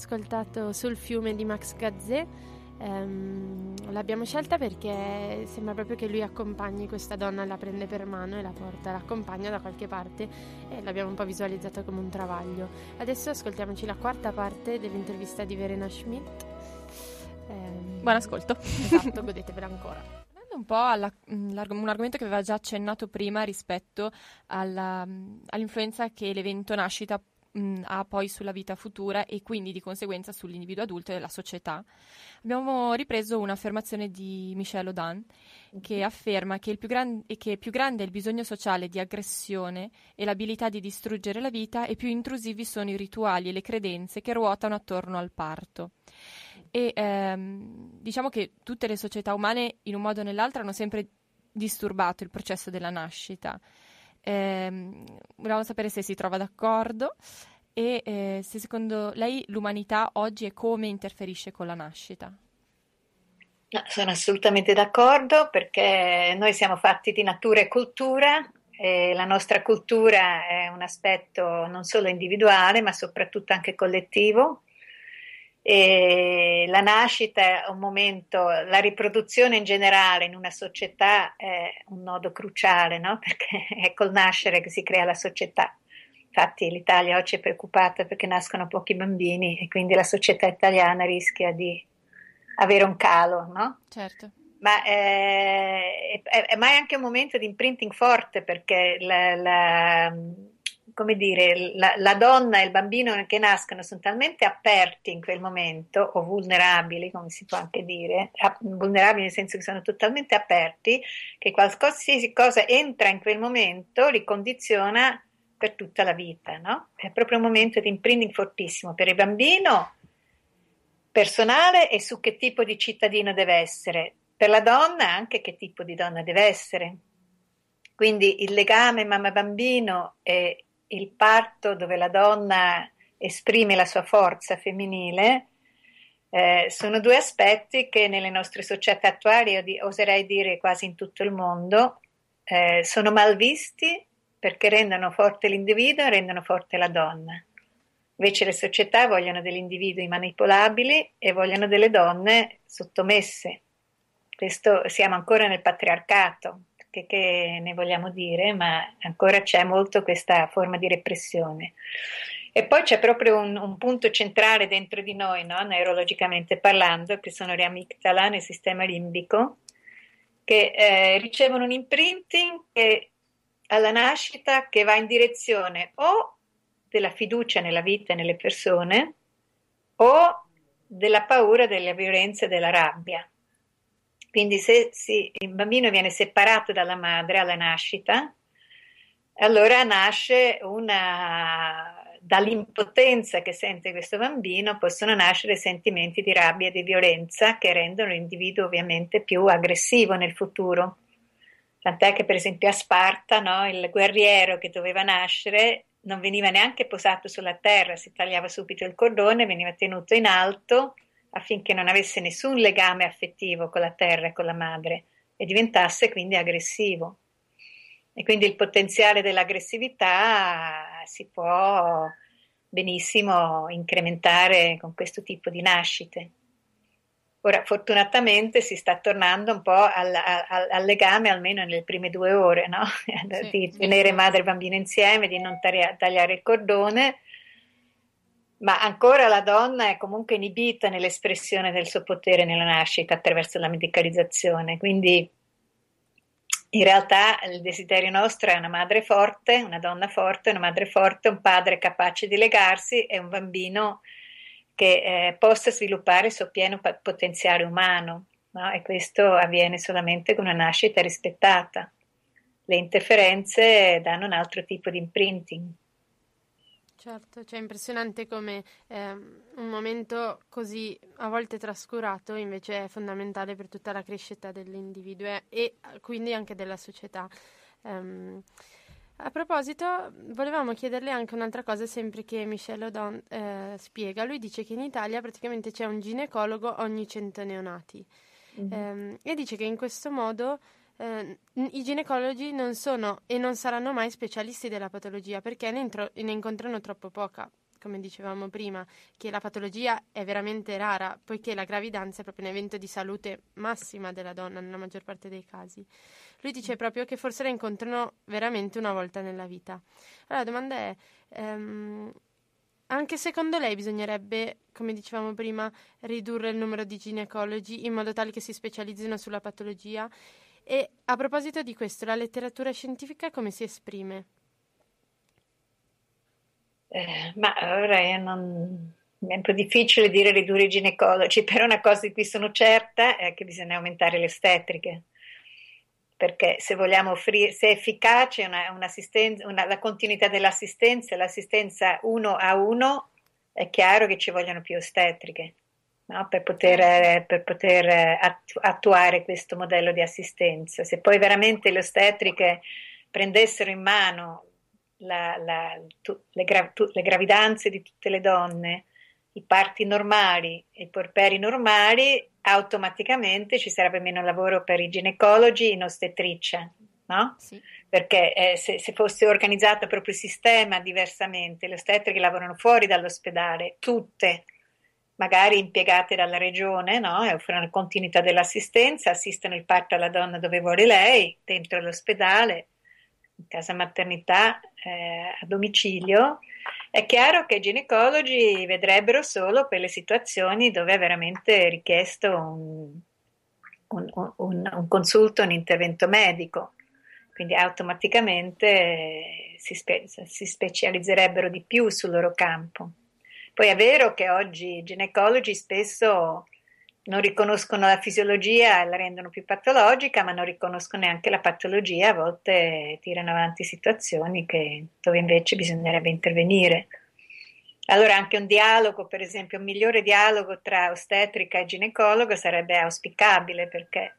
ascoltato Sul fiume di Max Gazzè. Ehm, l'abbiamo scelta perché sembra proprio che lui accompagni questa donna, la prende per mano e la porta, l'accompagna da qualche parte e l'abbiamo un po' visualizzata come un travaglio. Adesso ascoltiamoci la quarta parte dell'intervista di Verena Schmidt. Ehm, Buon ascolto. Esatto, godetevela ancora. Un po' alla- l'arg- un argomento che aveva già accennato prima rispetto alla, mh, all'influenza che l'evento nascita mh, ha poi sulla vita futura e quindi di conseguenza sull'individuo adulto e la società. Abbiamo ripreso un'affermazione di Michel Audin che afferma che, il più gran- e che più grande è il bisogno sociale di aggressione e l'abilità di distruggere la vita e più intrusivi sono i rituali e le credenze che ruotano attorno al parto. E ehm, diciamo che tutte le società umane, in un modo o nell'altro, hanno sempre disturbato il processo della nascita. Ehm, volevamo sapere se si trova d'accordo e eh, se secondo lei l'umanità oggi e come interferisce con la nascita. No, sono assolutamente d'accordo perché noi siamo fatti di natura e cultura e la nostra cultura è un aspetto non solo individuale ma soprattutto anche collettivo e la nascita è un momento, la riproduzione in generale in una società è un nodo cruciale, no? perché è col nascere che si crea la società. Infatti l'Italia oggi è preoccupata perché nascono pochi bambini e quindi la società italiana rischia di avere un calo, no? Certo. Ma eh, è, è- ma è anche un momento di imprinting forte perché la, la- come dire, la, la donna e il bambino che nascono sono talmente aperti in quel momento, o vulnerabili, come si può anche dire, vulnerabili nel senso che sono totalmente aperti, che qualsiasi cosa entra in quel momento li condiziona per tutta la vita, no? È proprio un momento di imprinting fortissimo per il bambino personale e su che tipo di cittadino deve essere, per la donna anche che tipo di donna deve essere. Quindi il legame mamma-bambino e il parto dove la donna esprime la sua forza femminile, eh, sono due aspetti che nelle nostre società attuali, io di- oserei dire quasi in tutto il mondo, eh, sono mal visti perché rendono forte l'individuo e rendono forte la donna. Invece le società vogliono degli individui manipolabili e vogliono delle donne sottomesse. Questo siamo ancora nel patriarcato, che, che ne vogliamo dire, ma ancora c'è molto questa forma di repressione. E poi c'è proprio un, un punto centrale dentro di noi, no? neurologicamente parlando, che sono le amigdala nel sistema limbico, che eh, ricevono un imprinting che alla nascita che va in direzione o della fiducia nella vita e nelle persone o della paura della violenza e della rabbia. Quindi se si, il bambino viene separato dalla madre alla nascita, allora nasce una dall'impotenza che sente questo bambino possono nascere sentimenti di rabbia e di violenza che rendono l'individuo ovviamente più aggressivo nel futuro. Tant'è che per esempio a Sparta no, il guerriero che doveva nascere non veniva neanche posato sulla terra, si tagliava subito il cordone, veniva tenuto in alto affinché non avesse nessun legame affettivo con la terra e con la madre e diventasse quindi aggressivo. E quindi il potenziale dell'aggressività si può benissimo incrementare con questo tipo di nascite. Ora, fortunatamente si sta tornando un po' al, al, al legame, almeno nelle prime due ore, no? Sì, di tenere madre e bambino insieme, di non tagliare il cordone, ma ancora la donna è comunque inibita nell'espressione del suo potere nella nascita attraverso la medicalizzazione. Quindi in realtà il desiderio nostro è una madre forte, una donna forte, una madre forte, un padre capace di legarsi e un bambino che eh, possa sviluppare il suo pieno potenziale umano. no? E questo avviene solamente con una nascita rispettata. Le interferenze danno un altro tipo di imprinting. Certo, cioè è impressionante come ehm, un momento così a volte trascurato invece è fondamentale per tutta la crescita dell'individuo e, quindi anche della società. Ehm, a proposito, volevamo chiederle anche un'altra cosa, sempre che Michel Odon eh, spiega. Lui dice che in Italia praticamente c'è un ginecologo ogni 100 neonati Ehm, e dice che in questo modo eh, i ginecologi non sono e non saranno mai specialisti della patologia perché ne, intro- ne incontrano troppo poca. Come dicevamo prima, che la patologia è veramente rara, poiché la gravidanza è proprio un evento di salute massima della donna nella maggior parte dei casi. Lui dice proprio che forse la incontrano veramente una volta nella vita. Allora la domanda è, ehm, anche secondo lei bisognerebbe, come dicevamo prima, ridurre il numero di ginecologi in modo tale che si specializzino sulla patologia? E a proposito di questo, la letteratura scientifica come si esprime? Eh, ma ora non... è un po' difficile dire ridurre i ginecologi, però una cosa di cui sono certa è che bisogna aumentare le ostetriche, perché se vogliamo offrire, se è efficace una, una, la continuità dell'assistenza, l'assistenza uno a uno, è chiaro che ci vogliono più ostetriche. No? Per poter, per poter attu- attuare questo modello di assistenza. Se poi veramente le ostetriche prendessero in mano la- la- tu- le, gra- tu- le gravidanze di tutte le donne, i parti normali e i porperi normali, automaticamente ci sarebbe meno lavoro per i ginecologi in ostetricia, no? Sì. Perché eh, se, se fosse organizzato proprio il sistema diversamente, le ostetriche lavorano fuori dall'ospedale, tutte, magari impiegate dalla regione, no? Offrono continuità dell'assistenza, assistono il parto alla donna dove vuole lei, dentro l'ospedale, in casa maternità, eh, a domicilio. È chiaro che i ginecologi vedrebbero solo per le situazioni dove è veramente richiesto un, un, un, un consulto, un intervento medico, quindi automaticamente si, spe- si specializzerebbero di più sul loro campo. Poi è vero che oggi i ginecologi spesso non riconoscono la fisiologia e la rendono più patologica, ma non riconoscono neanche la patologia, a volte tirano avanti situazioni che, dove invece bisognerebbe intervenire. Allora anche un dialogo, per esempio, un migliore dialogo tra ostetrica e ginecologo sarebbe auspicabile perché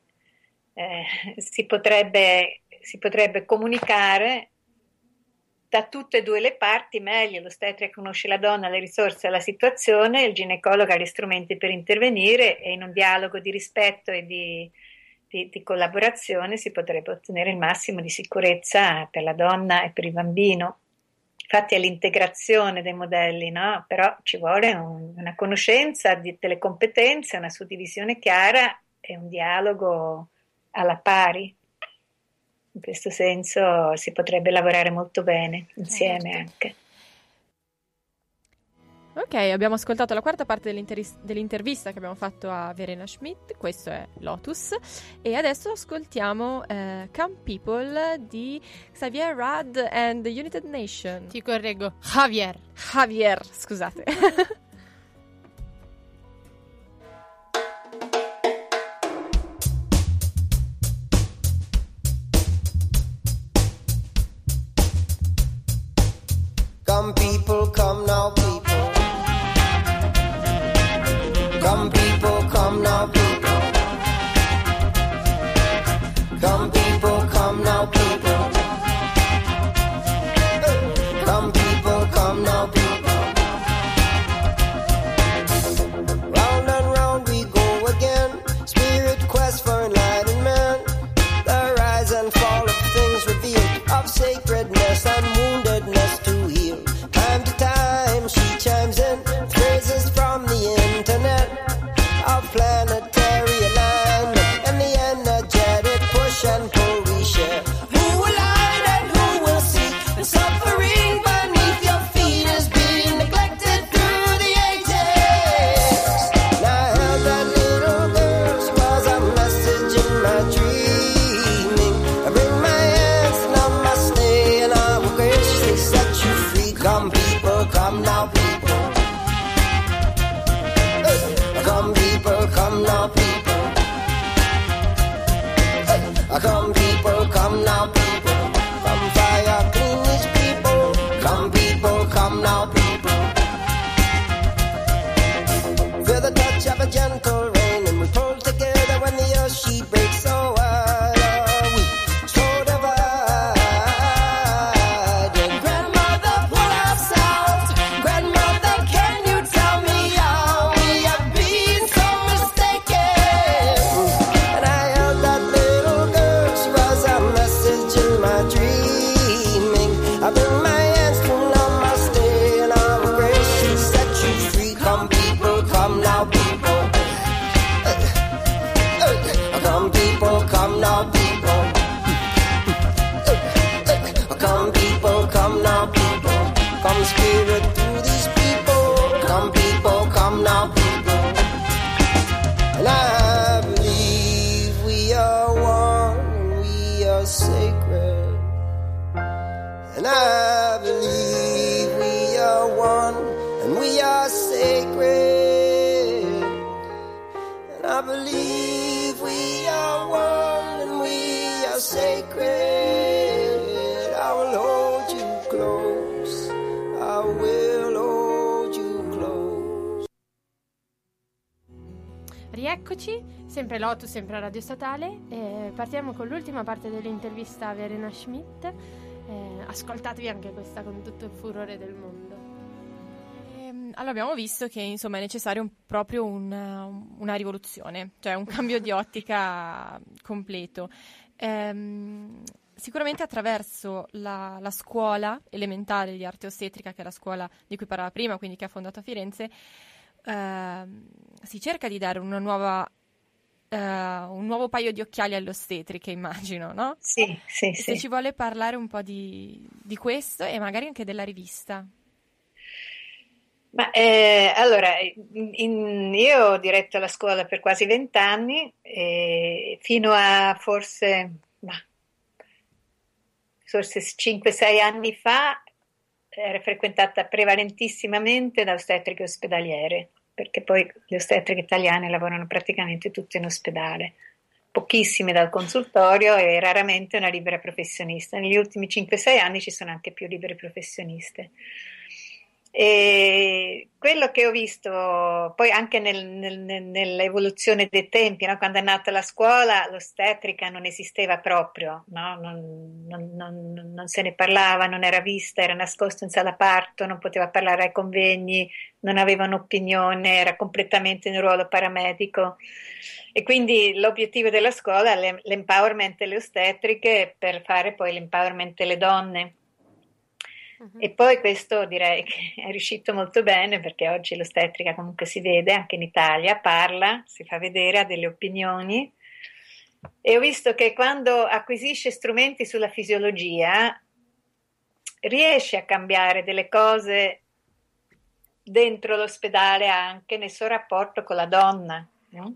eh, si, potrebbe, si potrebbe comunicare da tutte e due le parti meglio, l'ostetrica conosce la donna, le risorse, la situazione, il ginecologo ha gli strumenti per intervenire e in un dialogo di rispetto e di, di, di collaborazione si potrebbe ottenere il massimo di sicurezza per la donna e per il bambino. Infatti è l'integrazione dei modelli, no? però ci vuole un- una conoscenza di- delle competenze, una suddivisione chiara e un dialogo alla pari. In questo senso si potrebbe lavorare molto bene insieme anche. Ok, abbiamo ascoltato la quarta parte dell'interis- dell'intervista che abbiamo fatto a Verena Schmidt, questo è Lotus, e adesso ascoltiamo eh, Come People di Xavier Rudd and the United Nation. Ti correggo, Javier. Javier, scusate. Hey, Come people, come Lotus, sempre a Radio Statale. e partiamo con l'ultima parte dell'intervista a Verena Schmidt. Eh, ascoltatevi anche questa con tutto il furore del mondo. Ehm, Allora abbiamo visto che insomma è necessario un- proprio una, una rivoluzione, cioè un cambio di ottica completo. Ehm, sicuramente attraverso la, la scuola elementare di arte ostetrica, che è la scuola di cui parlava prima, quindi che ha fondato a Firenze, ehm, si cerca di dare una nuova, eh, un nuovo paio di occhiali alle ostetriche, immagino, no? Sì, sì, Se sì. ci vuole parlare un po' di, di questo e magari anche della rivista. Ma eh, allora, in- io ho diretto la scuola per quasi vent'anni e fino a forse, forse 5-6 anni fa era frequentata prevalentissimamente da ostetriche ospedaliere, perché poi le ostetriche italiane lavorano praticamente tutte in ospedale, pochissime dal consultorio e raramente una libera professionista. Negli ultimi 5-6 anni ci sono anche più libere professioniste. E quello che ho visto poi anche nel- nel- nel- nell'evoluzione dei tempi, no? quando è nata la scuola, l'ostetrica non esisteva proprio, no? non, non- non- non se ne parlava, non era vista, era nascosto in sala parto, non poteva parlare ai convegni, non aveva un'opinione, era completamente in ruolo paramedico. E quindi l'obiettivo della scuola è l'em- l'empowerment delle ostetriche per fare poi l'empowerment delle donne. E poi questo direi che è riuscito molto bene perché oggi l'ostetrica comunque si vede anche in Italia, parla, si fa vedere, ha delle opinioni. E ho visto che quando acquisisce strumenti sulla fisiologia riesce a cambiare delle cose dentro l'ospedale anche nel suo rapporto con la donna. no?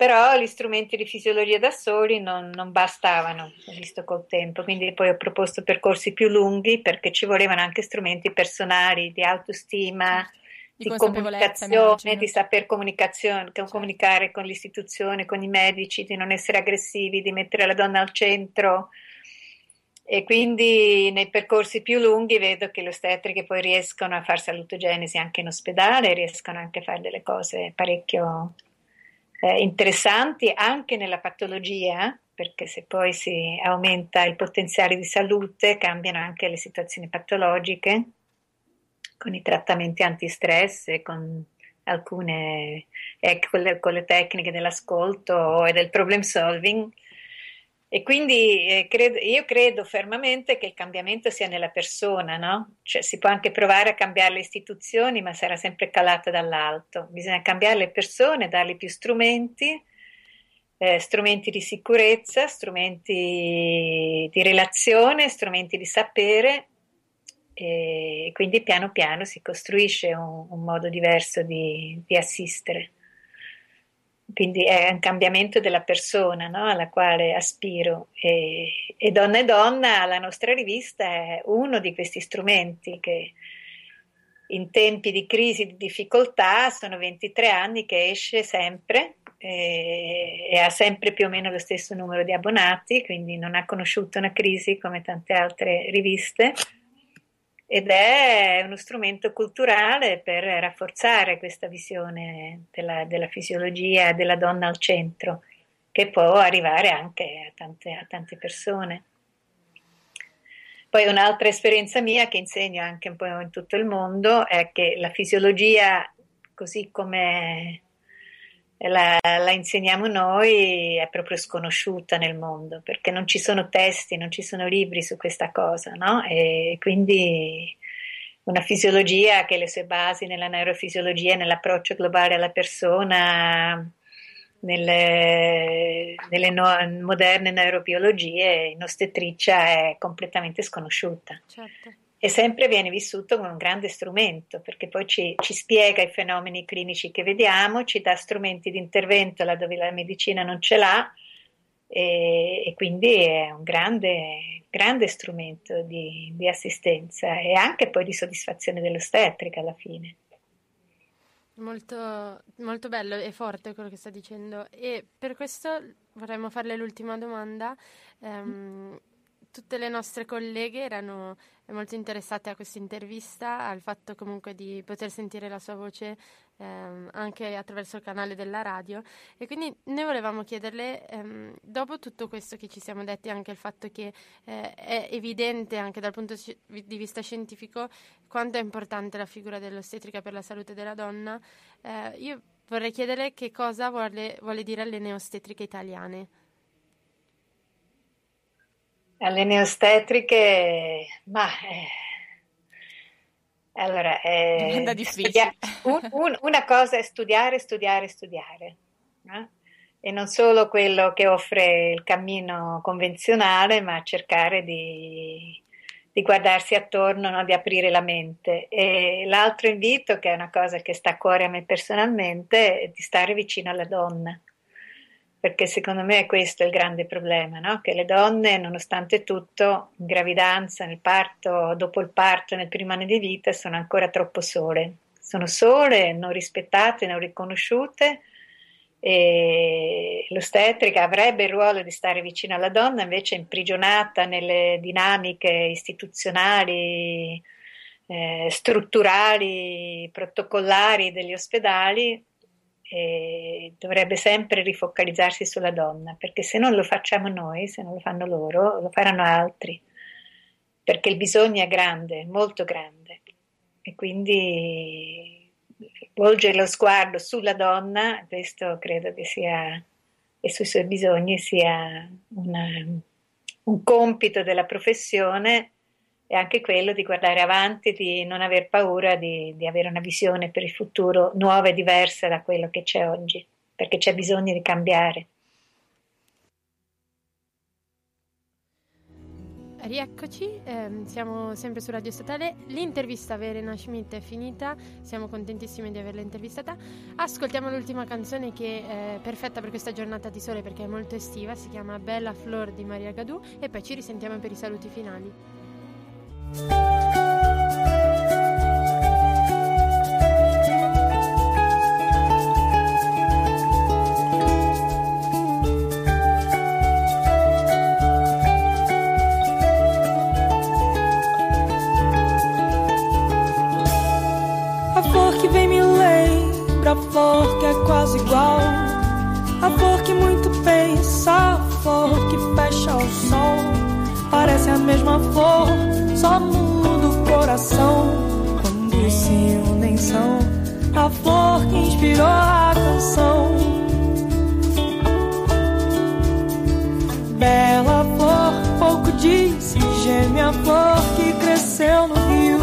Però gli strumenti di fisiologia da soli non, non bastavano, visto col tempo, quindi poi ho proposto percorsi più lunghi perché ci volevano anche strumenti personali di autostima, Di di, consapevolezza, comunicazione, di saper comunicazione- comunicare con l'istituzione, con i medici, di non essere aggressivi, di mettere la donna al centro. E quindi nei percorsi più lunghi vedo che le ostetriche poi riescono a fare salutogenesi anche in ospedale, riescono anche a fare delle cose parecchio eh, interessanti anche nella patologia, perché se poi si aumenta il potenziale di salute cambiano anche le situazioni patologiche con i trattamenti antistress e con alcune eh, con, le, tecniche dell'ascolto e del problem solving. E quindi eh, credo- io credo fermamente che il cambiamento sia nella persona, no? Cioè si può anche provare a cambiare le istituzioni, ma sarà sempre calata dall'alto. Bisogna cambiare le persone, dargli più strumenti, eh, strumenti di sicurezza, strumenti di relazione, strumenti di sapere e quindi piano piano si costruisce un, un modo diverso di, di assistere. Quindi è un cambiamento della persona no? alla quale aspiro e, e Donna e Donna, la nostra rivista, è uno di questi strumenti che in tempi di crisi, di difficoltà, sono 23 anni che esce sempre e, e ha sempre più o meno lo stesso numero di abbonati, quindi non ha conosciuto una crisi come tante altre riviste ed è uno strumento culturale per rafforzare questa visione della, della fisiologia della donna al centro, che può arrivare anche a tante, a tante persone. Poi un'altra esperienza mia che insegno anche un po' in tutto il mondo è che la fisiologia, così come la, la insegniamo noi, è proprio sconosciuta nel mondo perché non ci sono testi, non ci sono libri su questa cosa, no? E quindi una fisiologia che le sue basi nella neurofisiologia, nell'approccio globale alla persona, nelle, nelle no- moderne neurobiologie, in ostetricia è completamente sconosciuta Certo. E sempre viene vissuto come un grande strumento perché poi ci, ci spiega i fenomeni clinici che vediamo, ci dà strumenti di intervento laddove la medicina non ce l'ha e, e quindi è un grande, grande strumento di, di assistenza e anche poi di soddisfazione dell'ostetrica alla fine. Molto, molto bello e forte quello che sta dicendo. E per questo vorremmo farle l'ultima domanda. Ehm, tutte le nostre colleghe erano molto interessate a questa intervista, al fatto comunque di poter sentire la sua voce ehm, anche attraverso il canale della radio. E quindi noi volevamo chiederle, ehm, dopo tutto questo che ci siamo detti, anche il fatto che eh, è evidente anche dal punto di vista scientifico quanto è importante la figura dell'ostetrica per la salute della donna, eh, io vorrei chiedere che cosa vuole, vuole dire alle neostetriche italiane. Alle neostetriche, ma eh, allora, eh, difficile. studia- un- un- una cosa è studiare, studiare, studiare, no? e non solo quello che offre il cammino convenzionale, ma cercare di, di guardarsi attorno, no? di aprire la mente. E l'altro invito, che è una cosa che sta a cuore a me personalmente, è di stare vicino alla donna perché secondo me è questo il grande problema, no? che le donne, nonostante tutto, in gravidanza, nel parto, dopo il parto, nel primo anno di vita, sono ancora troppo sole. Sono sole, non rispettate, non riconosciute e l'ostetrica avrebbe il ruolo di stare vicino alla donna, invece è imprigionata nelle dinamiche istituzionali eh, strutturali, protocollari degli ospedali, e dovrebbe sempre rifocalizzarsi sulla donna, perché se non lo facciamo noi, se non lo fanno loro, lo faranno altri, perché il bisogno è grande, molto grande, e quindi volgere lo sguardo sulla donna, questo credo che sia, e sui suoi bisogni sia una, un compito della professione e anche quello di guardare avanti, di non aver paura di, di avere una visione per il futuro nuova e diversa da quello che c'è oggi, perché c'è bisogno di cambiare. Rieccoci, ehm, siamo sempre su Radio Statale. L'intervista a Verena Schmidt è finita, siamo contentissimi di averla intervistata. Ascoltiamo l'ultima canzone che è perfetta per questa giornata di sole perché è molto estiva, si chiama Bella Flor di Maria Gadù e poi ci risentiamo per i saluti finali. A coração. Quando se unem são a flor que inspirou a canção. Bela flor, pouco disse, geme a flor que cresceu no rio.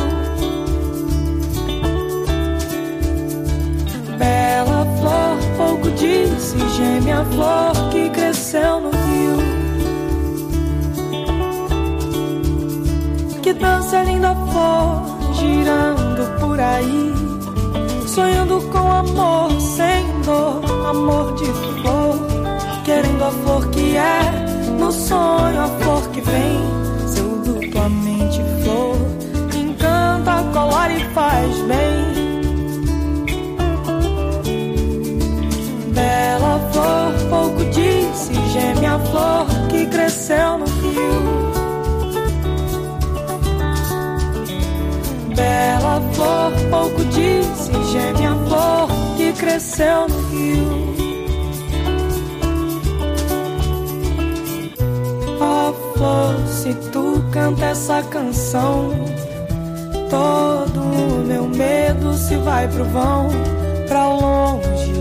Bela flor, pouco disse, geme a flor que cresceu no rio. Que dança linda flor, girando por aí, sonhando com amor, sem dor, amor de flor, querendo a flor que é, no sonho a flor que vem, seu duplamente flor, encanta, colar e faz bem. Bela flor, pouco disse, geme a flor que cresceu no cresceu no rio. Ó flor, se tu canta essa canção, todo meu medo se vai pro vão, pra longe,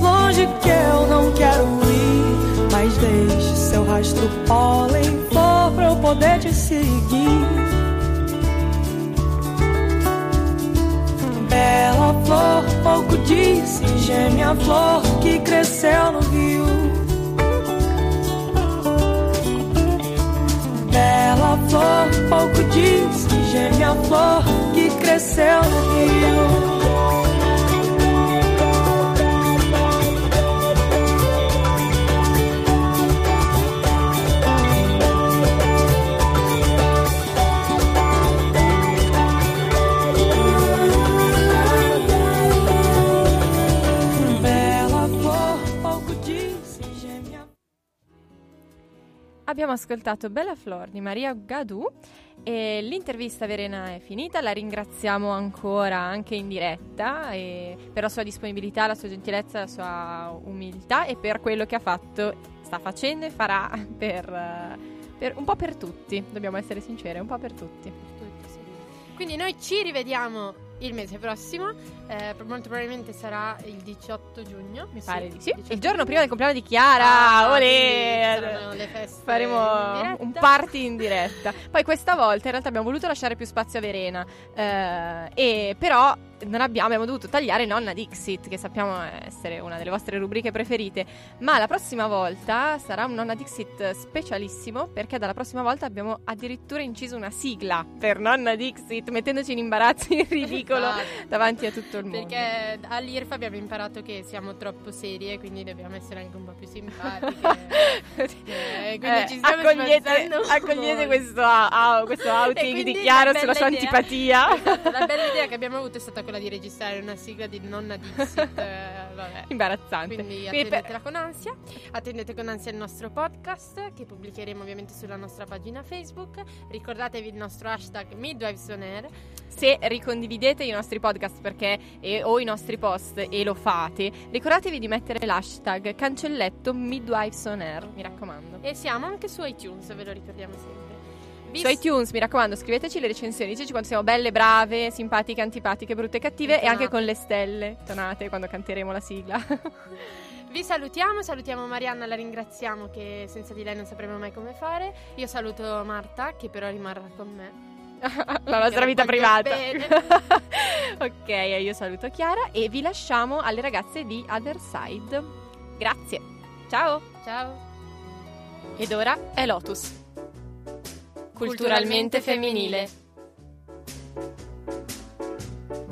longe que eu não quero ir, mas deixe seu rastro pólen, flor, pra eu poder te seguir. Bela flor, pouco disse, geme a flor que cresceu no rio. Bela flor, pouco disse, geme a flor que cresceu no rio. Abbiamo ascoltato Bella Flor di Maria Gadù e l'intervista Verena è finita, la ringraziamo ancora anche in diretta per la sua disponibilità, la sua gentilezza, la sua umiltà e per quello che ha fatto, sta facendo e farà per, per- un po' per tutti, dobbiamo essere sinceri, un po' per tutti. Tutti, sì. Quindi noi ci rivediamo il mese prossimo, eh, molto probabilmente sarà il 18 giugno, Mi pare di sì. 18 Il giorno prima del compleanno di Chiara, Ah, olè! Faremo un party in diretta. Poi questa volta in realtà abbiamo voluto lasciare più spazio a Verena, eh, e però non abbiamo, abbiamo dovuto tagliare Nonna Dixit, che sappiamo essere una delle vostre rubriche preferite. Ma la prossima volta sarà un Nonna Dixit specialissimo, perché dalla prossima volta abbiamo addirittura inciso una sigla per Nonna Dixit, mettendoci in imbarazzo in ridicolo Esatto. davanti a tutto il mondo. Perché all'IRF abbiamo imparato che siamo troppo serie, quindi dobbiamo essere anche un po' più simpatiche. Eh, quindi Eh, accogliete, accogliete questo, ah, questo outing di Chiara la sulla sua idea- antipatia. Esatto, la bella idea che abbiamo avuto è stata quella di registrare una sigla di Nonna Dixit. eh, vabbè. Imbarazzante. Quindi attendetela con ansia. Attendete con ansia il nostro podcast che pubblicheremo ovviamente sulla nostra pagina Facebook. Ricordatevi il nostro hashtag Midwives on Air. se ricondividete i nostri podcast perché, e- o i nostri post e lo fate, ricordatevi di mettere l'hashtag cancelletto Midwives on Air, mi raccomando. E siamo anche su iTunes, ve lo ricordiamo sempre. Su iTunes, mi raccomando, scriveteci le recensioni, diteci quanto siamo belle, brave, simpatiche, antipatiche, brutte e cattive e anche Tonate. con le stelle tonate quando canteremo la sigla. Vi salutiamo, salutiamo Marianna, la ringraziamo che senza di lei non sapremo mai come fare. Io saluto Marta che però rimarrà con me. la nostra vita privata. ok, io saluto Chiara e vi lasciamo alle ragazze di Other Side. Grazie. Ciao. Ciao. Ed ora è Lotus. Culturalmente femminile.